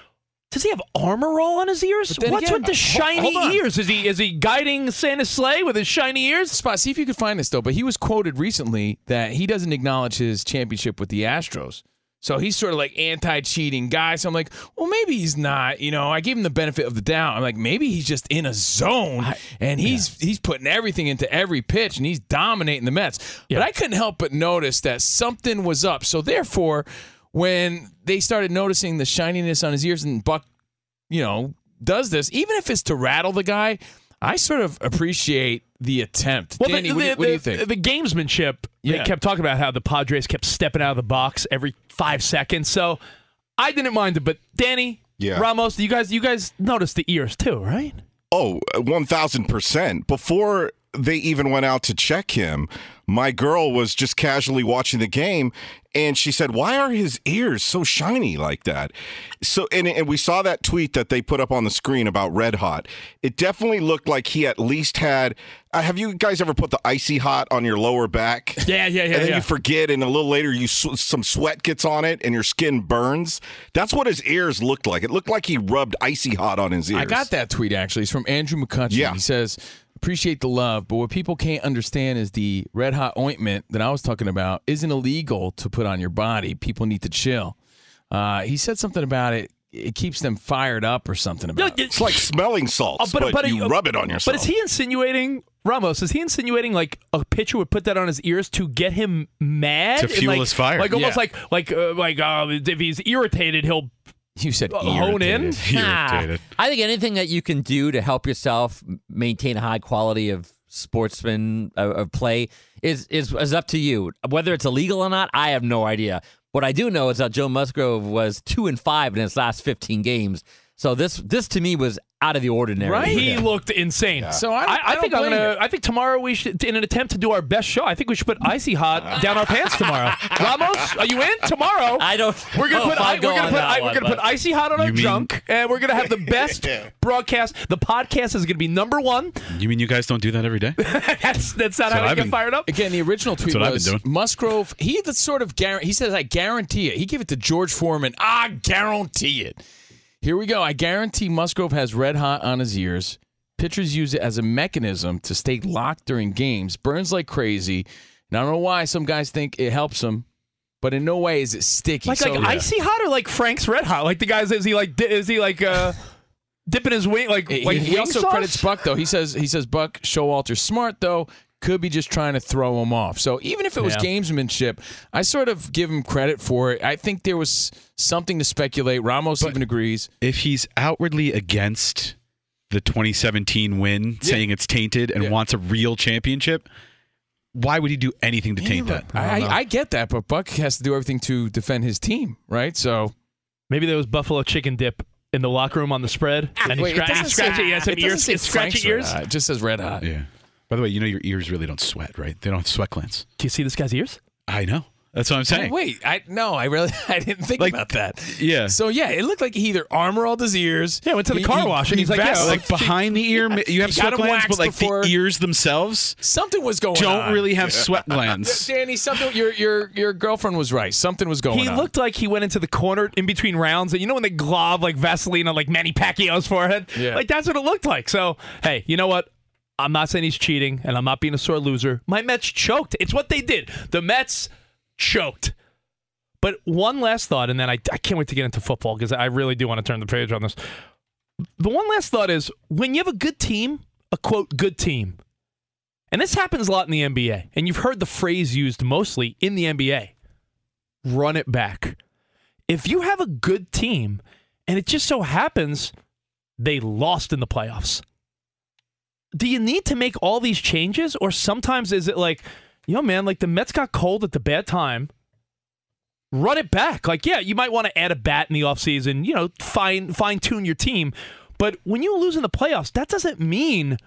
[SPEAKER 3] Does he have armor all on his ears? What's
[SPEAKER 4] again,
[SPEAKER 3] with the shiny
[SPEAKER 4] hold
[SPEAKER 3] ears? Is he is he guiding Santa's sleigh with his shiny ears?
[SPEAKER 4] Spot, see if you could find this though. But he was quoted recently that he doesn't acknowledge his championship with the Astros. So he's sort of like anti-cheating guy. So I'm like, well, maybe he's not. You know, I gave him the benefit of the doubt. I'm like, maybe he's just in a zone and he's he's putting everything into every pitch and he's dominating the Mets. But I couldn't help but notice that something was up. So therefore, when they started noticing the shininess on his ears and Buck, you know, does this, even if it's to rattle the guy, I sort of appreciate the attempt.
[SPEAKER 3] Well,
[SPEAKER 4] Danny,
[SPEAKER 3] the,
[SPEAKER 4] what, do you-
[SPEAKER 3] the-
[SPEAKER 4] what do you think?
[SPEAKER 3] The gamesmanship. They kept talking about how the Padres kept stepping out of the box every five seconds. So I didn't mind it. But Danny,
[SPEAKER 6] Yeah.
[SPEAKER 3] Ramos, you guys, you guys noticed the ears too, right?
[SPEAKER 6] Oh, 1000%. Before they even went out to check him, my girl was just casually watching the game and she said, Why are his ears so shiny like that? So, and, and we saw that tweet that they put up on the screen about Red Hot. It definitely looked like he at least had. Uh, have you guys ever put the icy hot on your lower back?
[SPEAKER 3] Yeah, yeah, yeah.
[SPEAKER 6] and then
[SPEAKER 3] yeah.
[SPEAKER 6] you forget, and a little later, you sw- some sweat gets on it, and your skin burns. That's what his ears looked like. It looked like he rubbed icy hot on his ears.
[SPEAKER 4] I got that tweet actually. It's from Andrew McCutchen.
[SPEAKER 6] Yeah.
[SPEAKER 4] He says, appreciate the love, but what people can't understand is the red hot ointment that I was talking about isn't illegal to put on your body. People need to chill. Uh, he said something about it. It keeps them fired up or something about it.
[SPEAKER 6] It's like smelling salts,
[SPEAKER 3] Oh,
[SPEAKER 6] but, you
[SPEAKER 3] uh,
[SPEAKER 6] rub it on yourself.
[SPEAKER 3] But is he insinuating Ramos? Is he insinuating like a pitcher would put that on his ears to get him mad,
[SPEAKER 5] To
[SPEAKER 3] And,
[SPEAKER 5] fuel
[SPEAKER 3] like,
[SPEAKER 5] his fire.
[SPEAKER 3] Like almost
[SPEAKER 4] Yeah.
[SPEAKER 3] like like uh, like uh, if he's irritated, he'll
[SPEAKER 4] You said
[SPEAKER 3] uh, hone in.
[SPEAKER 4] irritated.
[SPEAKER 5] Nah.
[SPEAKER 8] I think anything that you can do to help yourself maintain a high quality of sportsman uh, of play is, is is up to you. Whether it's illegal or not, I have no idea. What I do know is that Joe Musgrove was two and five in his last fifteen games. So this this to me was out of the ordinary.
[SPEAKER 4] Right.
[SPEAKER 3] He looked insane.
[SPEAKER 4] So I don't- I
[SPEAKER 3] think I'm gonna.
[SPEAKER 4] you.
[SPEAKER 3] I think tomorrow we should, in an attempt to do our best show. I think we should put icy hot down our pants tomorrow. Ramos, are you in tomorrow?
[SPEAKER 8] I don't.
[SPEAKER 3] We're gonna
[SPEAKER 8] know
[SPEAKER 3] put
[SPEAKER 8] I'll
[SPEAKER 3] we're
[SPEAKER 8] go
[SPEAKER 3] gonna put
[SPEAKER 8] that
[SPEAKER 3] I, we're gonna put icy hot on our
[SPEAKER 5] mean-
[SPEAKER 3] junk, and we're gonna have the best broadcast. The podcast is gonna be number one.
[SPEAKER 5] You mean you guys don't do that every day?
[SPEAKER 3] that's that's not
[SPEAKER 5] So
[SPEAKER 3] how we
[SPEAKER 5] I've
[SPEAKER 3] get
[SPEAKER 5] been-
[SPEAKER 3] fired up.
[SPEAKER 4] Again, the original tweet
[SPEAKER 5] what I've
[SPEAKER 4] was
[SPEAKER 5] been doing.
[SPEAKER 4] Musgrove. He the sort of guarantee. He says, "I guarantee it." He gave it to George Foreman. I guarantee it. Here we go. I guarantee Musgrove has red hot on his ears. Pitchers use it as a mechanism to stay locked during games. Burns like crazy. And I don't know why some guys think it helps them, but in no way is it sticky.
[SPEAKER 3] Like
[SPEAKER 4] So-
[SPEAKER 3] like icy hot or like Frank's red hot? Like the guys is he like di- is he like uh dipping his wing like
[SPEAKER 4] He,
[SPEAKER 3] like
[SPEAKER 4] he
[SPEAKER 3] wing
[SPEAKER 4] also
[SPEAKER 3] sauce?
[SPEAKER 4] credits Buck though. He says he says Buck Showalter's smart though. Could be just trying to throw him off. So even if it was
[SPEAKER 3] Yeah.
[SPEAKER 4] gamesmanship, I sort of give him credit for it. I think there was something to speculate. Ramos even agrees.
[SPEAKER 5] If he's outwardly against the 2017 win, saying it's tainted and
[SPEAKER 4] Yeah.
[SPEAKER 5] wants a real championship, why would he do anything to taint that?
[SPEAKER 4] I, I, I get that, but Buck has to do everything to defend his team, right? So
[SPEAKER 3] Maybe there was buffalo chicken dip in the locker room on the spread, ah, and
[SPEAKER 4] Wait,
[SPEAKER 3] he,
[SPEAKER 4] it
[SPEAKER 3] he
[SPEAKER 4] doesn't
[SPEAKER 3] scratched it. He had some
[SPEAKER 4] it doesn't
[SPEAKER 3] ears,
[SPEAKER 4] say
[SPEAKER 3] scratchy ears.
[SPEAKER 4] It just says red hot.
[SPEAKER 5] Yeah. By the way, you know your ears really don't sweat, right? They don't have sweat glands.
[SPEAKER 3] Do you see this guy's ears?
[SPEAKER 5] I know. That's what I'm saying.
[SPEAKER 4] Oh, wait, I no, I really I didn't think
[SPEAKER 5] Like,
[SPEAKER 4] about that.
[SPEAKER 5] Yeah.
[SPEAKER 4] So yeah, it looked like he either armor all his ears.
[SPEAKER 3] Yeah, went to the
[SPEAKER 4] he-
[SPEAKER 3] car wash, and he's like, yeah,
[SPEAKER 5] like behind the ear, you have sweat glands, but like
[SPEAKER 4] before.
[SPEAKER 5] the ears themselves
[SPEAKER 4] something was going
[SPEAKER 5] don't
[SPEAKER 4] on.
[SPEAKER 5] really have sweat glands.
[SPEAKER 4] Danny, something your your your girlfriend was right. Something was going
[SPEAKER 3] He
[SPEAKER 4] on.
[SPEAKER 3] looked like he went into the corner in between rounds, and you know when they glob like Vaseline on like Manny Pacquiao's forehead,
[SPEAKER 4] Yeah.
[SPEAKER 3] like that's what it looked like. So hey, you know what? I'm not saying he's cheating, and I'm not being a sore loser. My Mets choked. It's what they did. The Mets choked. But one last thought, and then I, I can't wait to get into football because I really do want to turn the page on this. The one last thought is when you have a good team, a quote, good team, and this happens a lot in the NBA, and you've heard the phrase used mostly in the NBA run it back. If you have a good team, and it just so happens they lost in the playoffs, do you need to make all these changes? Or sometimes is it like, yo, man, like the Mets got cold at the bad time. Run it back. Like, yeah, you might want to add a bat in the offseason, you know, fine fine tune your team. But when you lose in the playoffs, that doesn't mean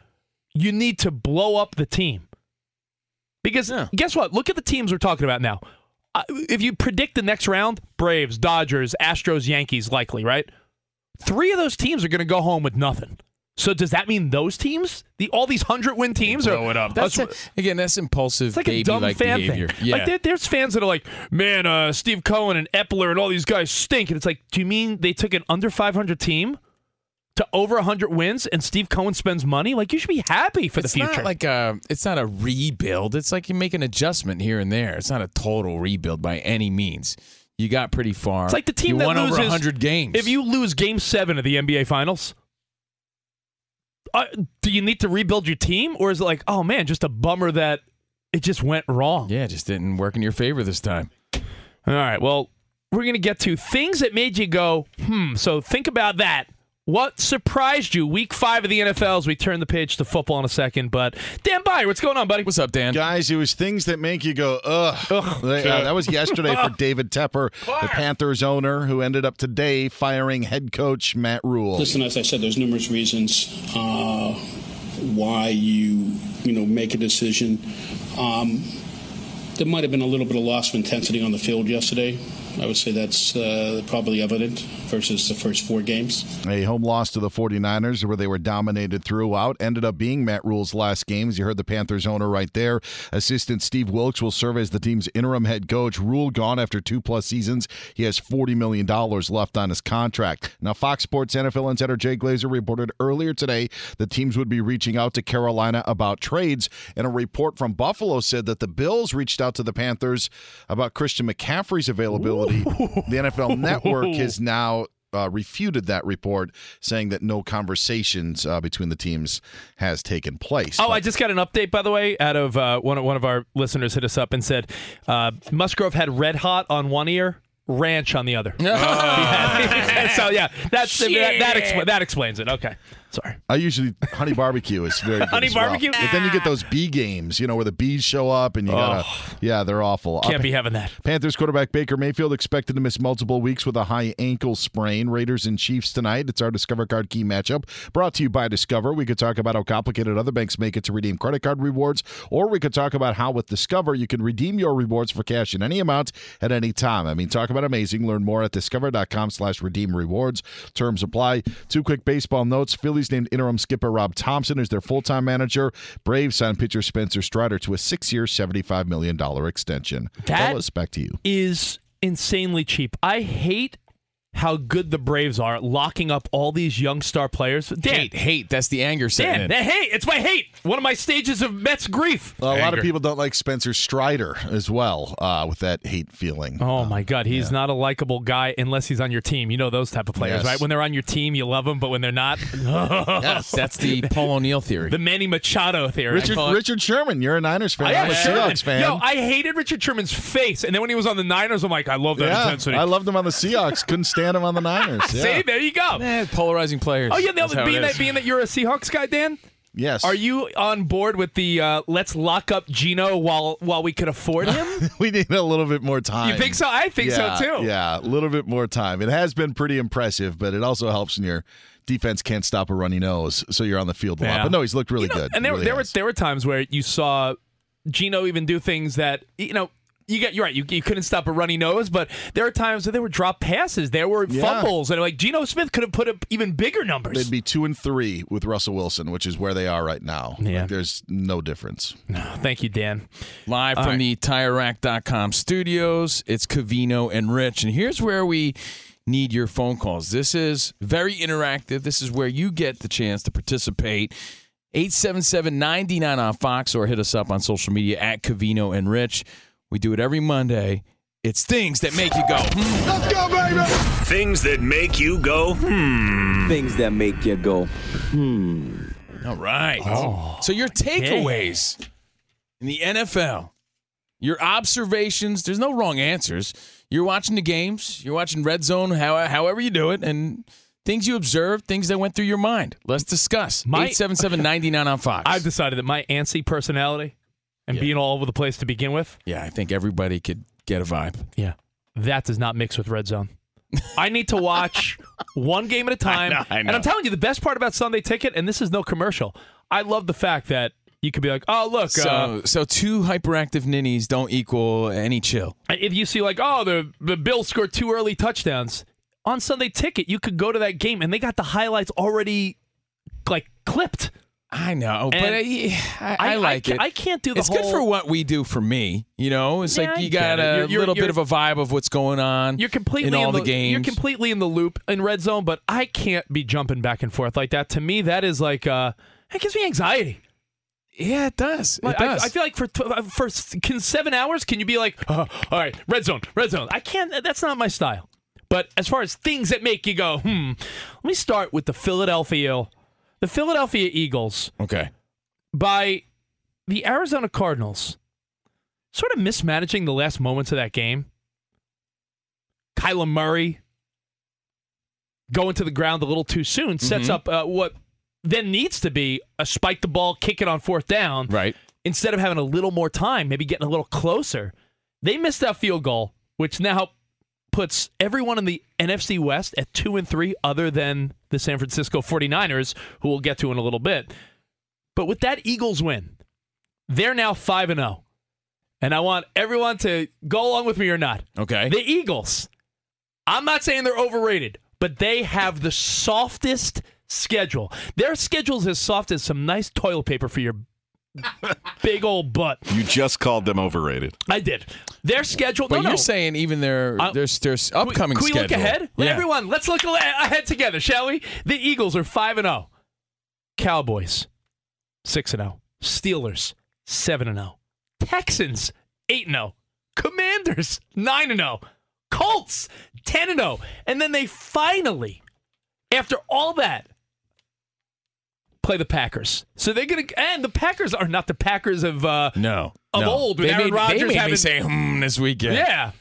[SPEAKER 3] you need to blow up the team. Because guess what? Look at the teams we're talking about now. Uh, if you predict the next round, Braves, Dodgers, Astros, Yankees, likely, right? Three of those teams are going to go home with nothing. So does that mean those teams, the all these hundred win teams, are
[SPEAKER 4] it up. That's again, that's impulsive
[SPEAKER 3] it's like a dumb
[SPEAKER 4] baby-like
[SPEAKER 3] fan
[SPEAKER 4] behavior.
[SPEAKER 3] thing.
[SPEAKER 4] Yeah.
[SPEAKER 3] Like there, there's fans that are like, man, uh, Steve Cohen and Eppler and all these guys stink. And it's like, do you mean they took an under 500 team to over 100 wins and Steve Cohen spends money? Like you should be happy for
[SPEAKER 4] it's
[SPEAKER 3] the future.
[SPEAKER 4] not like a it's not a rebuild. It's like you make an adjustment here and there. It's not a total rebuild by any means. You got pretty far.
[SPEAKER 3] It's like the team
[SPEAKER 4] you
[SPEAKER 3] that
[SPEAKER 4] won
[SPEAKER 3] loses
[SPEAKER 4] over 100 games.
[SPEAKER 3] If you lose Game Seven of the NBA Finals, uh, do you need to rebuild your team, or is it like, oh man, just a bummer that it just went wrong?
[SPEAKER 4] yeah, it just didn't work in your favor this time.
[SPEAKER 3] All right. Well, we're going to get to things that made you go, hmm. So think about that. What surprised you? Week five of the NFL as we turn the page to football in a second. But Dan Beyer, what's going on, buddy?
[SPEAKER 4] What's up, Dan?
[SPEAKER 9] Guys, it was things that make you go, ugh. They- uh, that was yesterday for David Tepper, the Panthers owner, who ended up today firing head coach Matt Rhule.
[SPEAKER 10] Listen, as I said, there's numerous reasons uh, why you you know make a decision. Um, there might have been a little bit of loss of intensity on the field yesterday. I would say that's uh, probably evident versus the first four games.
[SPEAKER 9] A home loss to the 49ers, where they were dominated throughout, ended up being Matt Rhule's last game. As you heard the Panthers owner right there. Assistant Steve Wilks will serve as the team's interim head coach. Rule gone after two plus seasons. He has $40 million left on his contract. Now, Fox Sports NFL insider Jay Glazer reported earlier today that teams would be reaching out to Carolina about trades. And a report from Buffalo said that the Bills reached out to the Panthers about Christian McCaffrey's availability. The NFL Network has now uh, refuted that report, saying that no conversations uh, between the teams has taken place.
[SPEAKER 3] Oh, I just got an update, by the way, out of uh, one of one of our listeners hit us up and said uh, Musgrove had red hot on one ear, ranch on the other. so yeah, that's that that, expl- that explains it. Okay, sorry.
[SPEAKER 9] I usually honey barbecue is very good
[SPEAKER 3] Honey
[SPEAKER 9] well.
[SPEAKER 3] barbecue?
[SPEAKER 9] but then you get those bee games, you know, where the bees show up and you gotta, oh. yeah, they're awful.
[SPEAKER 3] Can't be having that.
[SPEAKER 9] Panthers quarterback Baker Mayfield expected to miss multiple weeks with a high ankle sprain. Raiders and Chiefs tonight. It's our Discover Card Key matchup brought to you by Discover. We could talk about how complicated other banks make it to redeem credit card rewards, or we could talk about how with Discover you can redeem your rewards for cash in any amount at any time. I mean, talk about amazing. Learn more at discover.com slash redeem rewards. Terms apply. Two quick baseball notes. Phillies named interim skipper Rob Thompson as their full-time manager. Braves signed pitcher Spencer Strider to a six-year, $75 million extension.
[SPEAKER 3] That-
[SPEAKER 9] Fellas, back to you.
[SPEAKER 3] Is insanely cheap. I hate how good the Braves are at locking up all these young star players. Dan,
[SPEAKER 4] Hate, hate. That's the anger setting
[SPEAKER 3] Dan,
[SPEAKER 4] in.
[SPEAKER 3] hate. It's my hate. One of my stages of Mets grief.
[SPEAKER 9] A lot of people don't like Spencer Strider as well uh, with that hate feeling.
[SPEAKER 3] Oh my God, he's not a likable guy unless he's on your team. You know those type of players,
[SPEAKER 9] Yes.
[SPEAKER 3] right? When they're on your team, you love them, but when they're not,
[SPEAKER 4] yes, that's the Paul O'Neill theory.
[SPEAKER 3] the Manny Machado theory.
[SPEAKER 9] Richard Richard Sherman, you're a Niners fan.
[SPEAKER 3] I am
[SPEAKER 9] I'm a Seahawks fan.
[SPEAKER 3] Yo, I hated Richard Sherman's face, and then when he was on the Niners, I'm like, I love that
[SPEAKER 9] yeah,
[SPEAKER 3] intensity.
[SPEAKER 9] I loved him on the Seahawks. Couldn't stand him on the Niners. Yeah.
[SPEAKER 3] See, there you go.
[SPEAKER 4] Eh, polarizing players.
[SPEAKER 3] Oh yeah,
[SPEAKER 4] That's
[SPEAKER 3] no, being
[SPEAKER 4] it
[SPEAKER 3] that
[SPEAKER 4] is.
[SPEAKER 3] being that you're a Seahawks guy, Dan.
[SPEAKER 9] Yes.
[SPEAKER 3] Are you on board with the uh, let's lock up Geno while while we could afford him?
[SPEAKER 9] we need a little bit more time.
[SPEAKER 3] You think so? I think
[SPEAKER 9] yeah,
[SPEAKER 3] so too.
[SPEAKER 9] Yeah, a little bit more time. It has been pretty impressive, but it also helps when your defense can't stop a runny nose, so you're on the field a lot. But no, he's looked really good.
[SPEAKER 3] And there,
[SPEAKER 9] Really
[SPEAKER 3] there were there were times where you saw Geno even do things that you know. You get you're right. You, you couldn't stop a runny nose, but there are times where there were drop passes, there were
[SPEAKER 9] Yeah.
[SPEAKER 3] fumbles, and like Geno Smith could have put up even bigger numbers.
[SPEAKER 9] They'd be two and three with Russell Wilson, which is where they are right now.
[SPEAKER 3] Yeah.
[SPEAKER 9] Like, there's no difference.
[SPEAKER 3] Thank you, Dan.
[SPEAKER 4] Live
[SPEAKER 3] All
[SPEAKER 4] from
[SPEAKER 3] right.
[SPEAKER 4] the TireRack.com studios, it's Covino and Rich. And here's where we need your phone calls. This is very interactive. This is where you get the chance to participate. 877-99 on Fox or hit us up on social media at Covino and Rich. We do it every Monday. It's things that make you go, hmm.
[SPEAKER 2] Let's go, baby! Things that make you go, hmm.
[SPEAKER 11] Things that make you go, hmm.
[SPEAKER 4] All right. Oh. So your takeaways in the NFL, your observations. There's no wrong answers. You're watching the games. You're watching Red Zone. How, however you do it, and things you observed, things that went through your mind. Let's discuss.
[SPEAKER 3] My-
[SPEAKER 4] Eight seven seven ninety nine on Fox.
[SPEAKER 3] I've decided that my antsy personality and being all over the place to begin with,
[SPEAKER 4] yeah, I think everybody could get a vibe.
[SPEAKER 3] yeah, that does not mix with Red Zone. I need to watch one game at a time.
[SPEAKER 4] know, I
[SPEAKER 3] And. I'm telling you, the best part about Sunday Ticket, and this is no commercial, I love the fact that you could be like, oh, look,
[SPEAKER 4] So,
[SPEAKER 3] uh,
[SPEAKER 4] so two hyperactive ninnies don't equal any chill.
[SPEAKER 3] if you see like, oh, the, the Bills scored two early touchdowns on Sunday Ticket, you could go to that game and they got the highlights already like clipped.
[SPEAKER 4] I know, but I, I, I like
[SPEAKER 3] ca-
[SPEAKER 4] it.
[SPEAKER 3] I can't do the
[SPEAKER 4] it's
[SPEAKER 3] whole.
[SPEAKER 4] good for what we do for me. You know, it's
[SPEAKER 3] Yeah,
[SPEAKER 4] like you got a
[SPEAKER 3] You're- you're-
[SPEAKER 4] little bit
[SPEAKER 3] you're-
[SPEAKER 4] of a vibe of what's going on.
[SPEAKER 3] You're completely
[SPEAKER 4] in all
[SPEAKER 3] the,
[SPEAKER 4] the games.
[SPEAKER 3] You're completely in the loop in red zone, but I can't be jumping back and forth like that. To me, that is like uh, it gives me anxiety.
[SPEAKER 4] Yeah, it does. It
[SPEAKER 3] Like, I,
[SPEAKER 4] does.
[SPEAKER 3] I feel like for tw- uh, for can seven hours, can you be like, uh, all right, red zone, red zone? I can't. That's not my style. But as far as things that make you go, hmm, let me start with the Philadelphia, the Philadelphia Eagles
[SPEAKER 4] okay.
[SPEAKER 3] by the Arizona Cardinals, sort of mismanaging the last moments of that game. Kyler Murray going to the ground a little too soon sets
[SPEAKER 4] Mhm.
[SPEAKER 3] up uh, what then needs to be a spike the ball, kick it on fourth down.
[SPEAKER 4] Right.
[SPEAKER 3] Instead of having a little more time, maybe getting a little closer. They missed that field goal, which now puts everyone in the NFC West at 2 and 3 other than the San Francisco 49ers, who we'll get to in a little bit. But with that Eagles win, they're now 5 and 0. And I want everyone to go along with me or not.
[SPEAKER 4] Okay.
[SPEAKER 3] The Eagles, I'm not saying they're overrated, but they have the softest schedule. Their schedule's as soft as some nice toilet paper for your big old butt.
[SPEAKER 6] You just called them overrated.
[SPEAKER 3] I did. Their schedule.
[SPEAKER 4] But
[SPEAKER 3] no,
[SPEAKER 4] you're
[SPEAKER 3] no.
[SPEAKER 4] saying even their
[SPEAKER 3] Uh,
[SPEAKER 4] there's there's upcoming
[SPEAKER 3] Can we
[SPEAKER 4] schedule.
[SPEAKER 3] look ahead?
[SPEAKER 4] Yeah.
[SPEAKER 3] Everyone, let's look ahead together, shall we? The Eagles are 5 and 0. Cowboys 6 and 0. Steelers 7 and 0. Texans 8 and 0. Commanders 9 and 0. Colts 10 and 0. And then they finally after all that play the Packers. So they're going to and the Packers are not the Packers of uh
[SPEAKER 4] No.
[SPEAKER 3] of
[SPEAKER 4] no.
[SPEAKER 3] old
[SPEAKER 4] They
[SPEAKER 3] Aaron
[SPEAKER 4] made,
[SPEAKER 3] Rodgers
[SPEAKER 4] they made
[SPEAKER 3] having
[SPEAKER 4] me say hmm this weekend.
[SPEAKER 3] Yeah.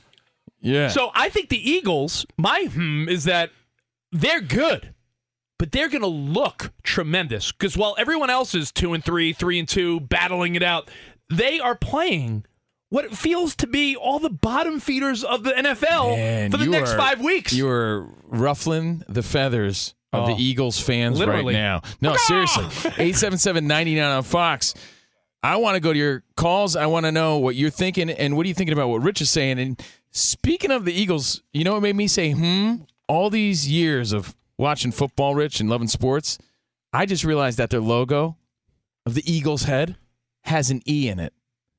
[SPEAKER 4] Yeah.
[SPEAKER 3] So I think the Eagles, my hmm is that they're good, but they're going to look tremendous because while everyone else is two and three, three and two, battling it out, they are playing what it feels to be all the bottom feeders of the NFL
[SPEAKER 4] Man,
[SPEAKER 3] for the next
[SPEAKER 4] are-
[SPEAKER 3] five weeks.
[SPEAKER 4] You are ruffling the feathers of
[SPEAKER 3] Oh.
[SPEAKER 4] the Eagles fans
[SPEAKER 3] Literally.
[SPEAKER 4] right now. No, seriously. 877-99 on Fox. I want to go to your calls. I want to know what you're thinking and what are you thinking about what Rich is saying. And speaking of the Eagles, you know what made me say, hmm? All these years of watching football, Rich, and loving sports, I just realized that their logo of the Eagles head has an E in it.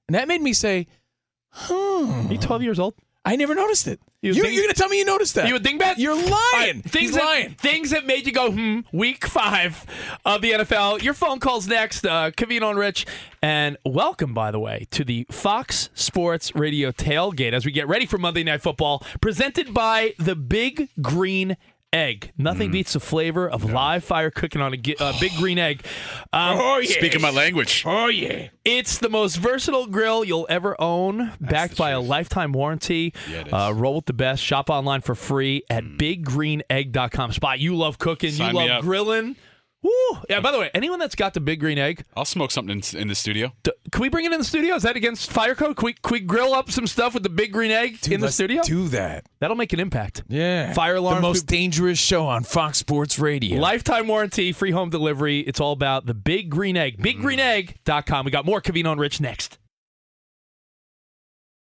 [SPEAKER 4] And that made me say, hmm.
[SPEAKER 3] Are you 12 years old?
[SPEAKER 4] I never noticed it.
[SPEAKER 3] You
[SPEAKER 4] you're going to tell me you noticed that?
[SPEAKER 3] You would think that
[SPEAKER 4] You're lying.
[SPEAKER 3] Right, things
[SPEAKER 4] He's
[SPEAKER 3] that,
[SPEAKER 4] lying.
[SPEAKER 3] Things that made you go hmm. Week five of the NFL. Your phone calls next. Uh, Covino and Rich, and welcome by the way to the Fox Sports Radio tailgate as we get ready for Monday Night Football, presented by the Big Green. Egg. Nothing
[SPEAKER 4] Mm.
[SPEAKER 3] beats the flavor of live fire cooking on a gi- uh, big green egg. Um,
[SPEAKER 4] Oh, yeah.
[SPEAKER 5] Speaking my language.
[SPEAKER 4] Oh, yeah.
[SPEAKER 3] it's the most versatile grill you'll ever own, backed by a lifetime warranty.
[SPEAKER 5] Yeah, it is.
[SPEAKER 3] Uh, roll with the best. Shop online for free at biggreenegg.com. Spot, you love cooking,
[SPEAKER 5] Sign
[SPEAKER 3] you love
[SPEAKER 5] up.
[SPEAKER 3] grilling. Woo! Yeah, by the way, anyone that's got the big green egg,
[SPEAKER 5] I'll smoke something in, in the studio.
[SPEAKER 3] d- can we bring it in the studio? Is that against fire code? Can we, can we grill up some stuff with the big green egg
[SPEAKER 4] Dude,
[SPEAKER 3] in the
[SPEAKER 4] let's
[SPEAKER 3] studio?
[SPEAKER 4] Do that.
[SPEAKER 3] That'll make an impact.
[SPEAKER 4] Yeah.
[SPEAKER 3] Fire alarm.
[SPEAKER 4] The most dangerous show on Fox Sports Radio.
[SPEAKER 3] Lifetime warranty, free home delivery. It's all about the big green egg. BigGreenEgg.com. We got more Covino and Rich next.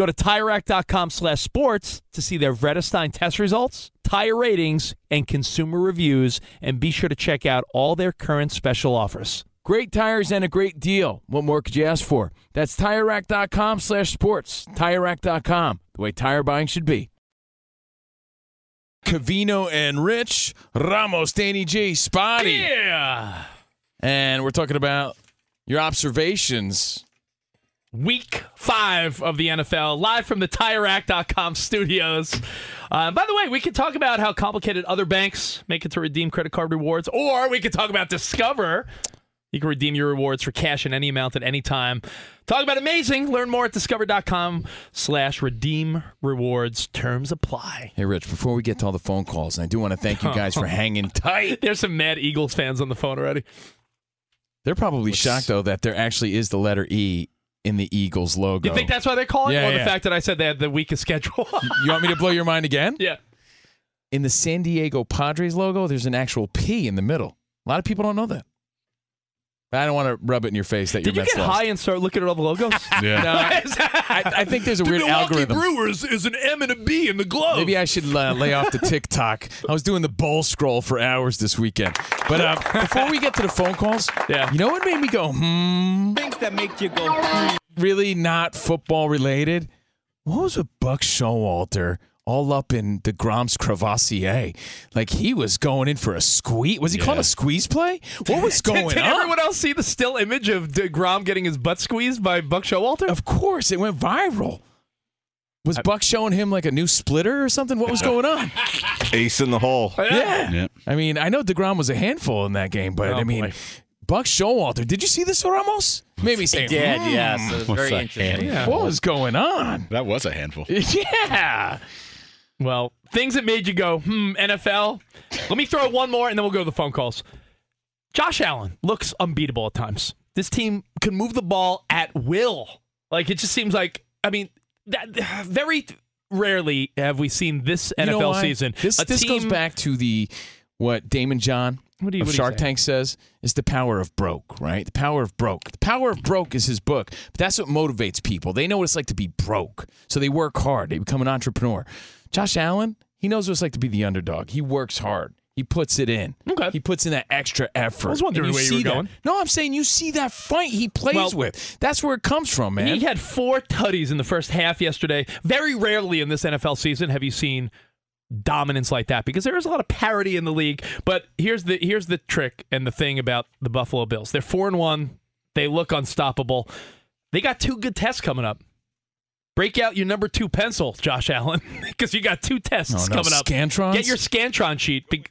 [SPEAKER 3] Go to TireRack.com slash sports to see their Vredestein test results, tire ratings, and consumer reviews, and be sure to check out all their current special offers.
[SPEAKER 7] Great tires and a great deal. What more could you ask for? That's TireRack.com slash sports. TireRack.com, the way tire buying should be.
[SPEAKER 4] Covino and Rich, Ramos, Danny J, Spotty.
[SPEAKER 3] Yeah.
[SPEAKER 4] And we're talking about your observations.
[SPEAKER 3] Week five of the NFL, live from the TireRack.com studios. Uh, by the way, we could talk about how complicated other banks make it to redeem credit card rewards, or we could talk about Discover. You can redeem your rewards for cash in any amount at any time. Talk about amazing. Learn more at discover.com slash redeem rewards. Terms apply.
[SPEAKER 4] Hey, Rich, before we get to all the phone calls, and I do want to thank you guys for hanging tight.
[SPEAKER 3] There's some mad Eagles fans on the phone already.
[SPEAKER 4] They're probably shocked, though, that there actually is the letter E in the Eagles logo.
[SPEAKER 3] You think that's why they call it?
[SPEAKER 4] Yeah,
[SPEAKER 3] or the
[SPEAKER 4] yeah.
[SPEAKER 3] fact that I said they had the weakest schedule?
[SPEAKER 4] You want me to blow your mind again?
[SPEAKER 3] yeah.
[SPEAKER 4] In the San Diego Padres logo, there's an actual P in the middle. A lot of people don't know that. I don't want to rub it in your face that
[SPEAKER 3] Did
[SPEAKER 4] your
[SPEAKER 3] you
[SPEAKER 4] Mets
[SPEAKER 3] get
[SPEAKER 4] lost.
[SPEAKER 3] high and start looking at all the logos?
[SPEAKER 4] Yeah. No, I, I, I think there's a
[SPEAKER 3] The
[SPEAKER 4] weird
[SPEAKER 3] Milwaukee
[SPEAKER 4] algorithm.
[SPEAKER 3] Brewers is an M and a B in the glove.
[SPEAKER 4] Maybe I should uh, lay off the TikTok. I was doing the bowl scroll for hours this weekend. But uh, before we get to the phone calls, yeah. you know what made me go, hmm?
[SPEAKER 11] Things that make you go, hmm.
[SPEAKER 4] Really not football related? What was with Buck Showalter all up in the Grom's Crevassier? Like he was going in for a squeeze. Was he calling a squeeze play? What was going
[SPEAKER 3] did, did
[SPEAKER 4] on?
[SPEAKER 3] everyone else see the still image of DeGrom getting his butt squeezed by Buck Showalter?
[SPEAKER 4] Of course, it went viral. Was Buck showing him like a new splitter or something? What was going on?
[SPEAKER 6] Ace in the hole.
[SPEAKER 4] Yeah. I mean, I know DeGrom was a handful in that game, but
[SPEAKER 3] Oh,
[SPEAKER 4] I mean,
[SPEAKER 3] boy.
[SPEAKER 4] Buck Showalter. Did you see this, Ramos? Maybe me say,
[SPEAKER 8] He did,
[SPEAKER 4] hmm,
[SPEAKER 8] yes. It was very interesting.
[SPEAKER 5] handful?
[SPEAKER 4] What was going on?
[SPEAKER 5] That was a handful.
[SPEAKER 4] Yeah.
[SPEAKER 3] Well, things that made you go, hmm, NFL. Let me throw one more and then we'll go to the phone calls. Josh Allen looks unbeatable at times. This team can move the ball at will. Like, it just seems like, I mean, that, very rarely have we seen this
[SPEAKER 4] You
[SPEAKER 3] NFL season.
[SPEAKER 4] This,
[SPEAKER 3] a
[SPEAKER 4] this
[SPEAKER 3] team,
[SPEAKER 4] goes back to the what Daymond John
[SPEAKER 3] What do you-
[SPEAKER 4] of
[SPEAKER 3] what
[SPEAKER 4] Shark? Tank says is the power of broke, right? The power of broke. The power of broke is his book. But that's what motivates people. They know what it's like to be broke, so they work hard. They become an entrepreneur. Josh Allen, he knows what it's like to be the underdog. He works hard. He puts it in.
[SPEAKER 3] Okay.
[SPEAKER 4] He puts in that extra effort.
[SPEAKER 3] I was wondering
[SPEAKER 4] And
[SPEAKER 3] where you were
[SPEAKER 4] that.
[SPEAKER 3] going.
[SPEAKER 4] No, I'm saying you see that fight he plays
[SPEAKER 3] Well-
[SPEAKER 4] with. That's where it comes from, man.
[SPEAKER 3] He had four tutties in the first half yesterday. Very rarely in this NFL season have you seen dominance like that because there is a lot of parity in the league. But here's the here's the trick and the thing about the Buffalo Bills. They're four and one. They look unstoppable. They got two good tests coming up. Break out your number two pencil, Josh Allen, because you got two tests
[SPEAKER 4] Oh, no,
[SPEAKER 3] coming up.
[SPEAKER 4] Scantrons?
[SPEAKER 3] Get your Scantron sheet. Be-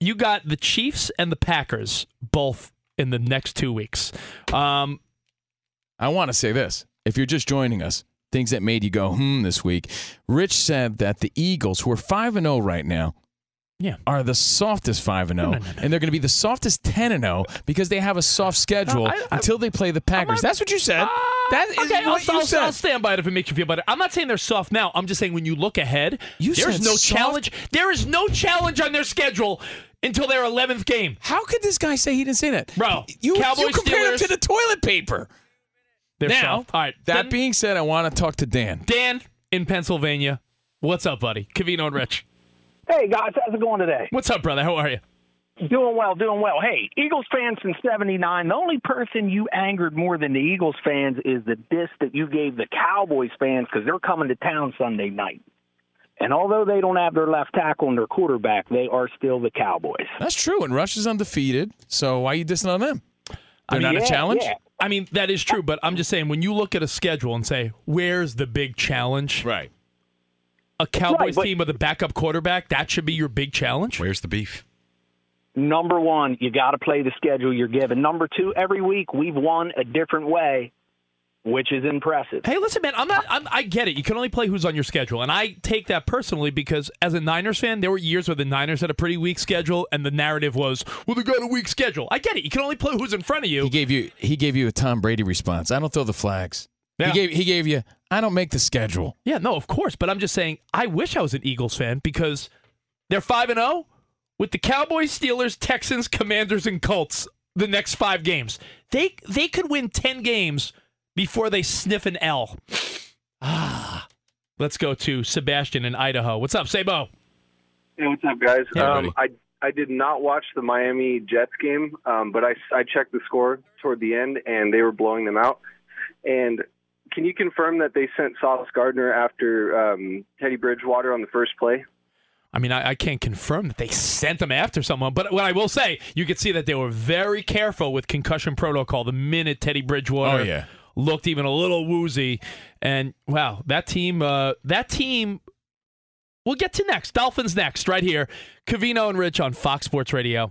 [SPEAKER 3] You got the Chiefs and the Packers both in the next two weeks. Um,
[SPEAKER 4] I want to say this. If you're just joining us, things that made you go, hmm, this week. Rich said that the Eagles, who are 5 and 0 right now,
[SPEAKER 3] Yeah.
[SPEAKER 4] are the softest 5 and 0, and they're going to be the softest 10 and 0 because they have a soft schedule
[SPEAKER 3] I- I-
[SPEAKER 4] until they play the Packers. That's what you said. That is
[SPEAKER 3] okay,
[SPEAKER 4] what
[SPEAKER 3] I'll,
[SPEAKER 4] you
[SPEAKER 3] I'll,
[SPEAKER 4] said.
[SPEAKER 3] I'll stand by it if it makes you feel better. I'm not saying they're soft now. I'm just saying when you look ahead,
[SPEAKER 4] You
[SPEAKER 3] there's no
[SPEAKER 4] soft?
[SPEAKER 3] challenge. There is no challenge on their schedule until their 11th game.
[SPEAKER 4] How could this guy say he didn't say that?
[SPEAKER 3] Bro,
[SPEAKER 4] You,
[SPEAKER 3] Cowboys,
[SPEAKER 4] you compared him to the toilet paper.
[SPEAKER 3] They're
[SPEAKER 4] now,
[SPEAKER 3] soft. All right.
[SPEAKER 4] that
[SPEAKER 3] then-
[SPEAKER 4] being said, I want to talk to Dan.
[SPEAKER 3] Dan in Pennsylvania. What's up, buddy? Covino and Rich.
[SPEAKER 12] Hey guys, how's it going today?
[SPEAKER 3] What's up, brother? How are you?
[SPEAKER 12] Doing well, doing well. Hey, Eagles fans since '79. The only person you angered more than the Eagles fans is the diss that you gave the Cowboys fans because they're coming to town Sunday night. And although they don't have their left tackle and their quarterback, they are still the Cowboys.
[SPEAKER 4] That's true, and Rush is undefeated, so why are you dissing on them? They're not
[SPEAKER 12] yeah,
[SPEAKER 4] a challenge?
[SPEAKER 12] yeah.
[SPEAKER 3] I mean, that is true, but I'm just saying when you look at a schedule and say, where's the big challenge?
[SPEAKER 4] Right.
[SPEAKER 3] A Cowboys
[SPEAKER 12] Right, but-
[SPEAKER 3] team with a backup quarterback, that should be your big challenge.
[SPEAKER 5] Where's the beef?
[SPEAKER 12] Number one, you got to play the schedule you're given. Number two, every week we've won a different way, which is impressive.
[SPEAKER 3] Hey, listen, man, I'm not. I'm, I get it. You can only play who's on your schedule, and I take that personally because as a Niners fan, there were years where the Niners had a pretty weak schedule, and the narrative was, "Well, they got a weak schedule." I get it. You can only play who's in front of you.
[SPEAKER 4] He gave you he gave you a Tom Brady response. I don't throw the flags.
[SPEAKER 3] Yeah.
[SPEAKER 4] He gave he gave you I don't make the schedule.
[SPEAKER 3] Yeah, no, of course, but I'm just saying, I wish I was an Eagles fan because they're five and zero with the Cowboys, Steelers, Texans, Commanders, and Colts. The next five games, they they could win ten games before they sniff an L. Ah, let's go to Sebastian in Idaho. What's up, Sabo?
[SPEAKER 13] Hey, what's up, guys?
[SPEAKER 3] Yeah,
[SPEAKER 13] um, I I did not watch the Miami Jets game, um, but I I checked the score toward the end, and they were blowing them out. And can you confirm that they sent Sauce Gardner after um, Teddy Bridgewater on the first play?
[SPEAKER 3] I mean, I, I can't confirm that they sent him after someone, but what I will say, you could see that they were very careful with concussion protocol the minute Teddy Bridgewater
[SPEAKER 4] Oh, yeah.
[SPEAKER 3] looked even a little woozy. And wow, that team, uh, that team, we'll get to next. Dolphins next, right here. Covino and Rich on Fox Sports Radio.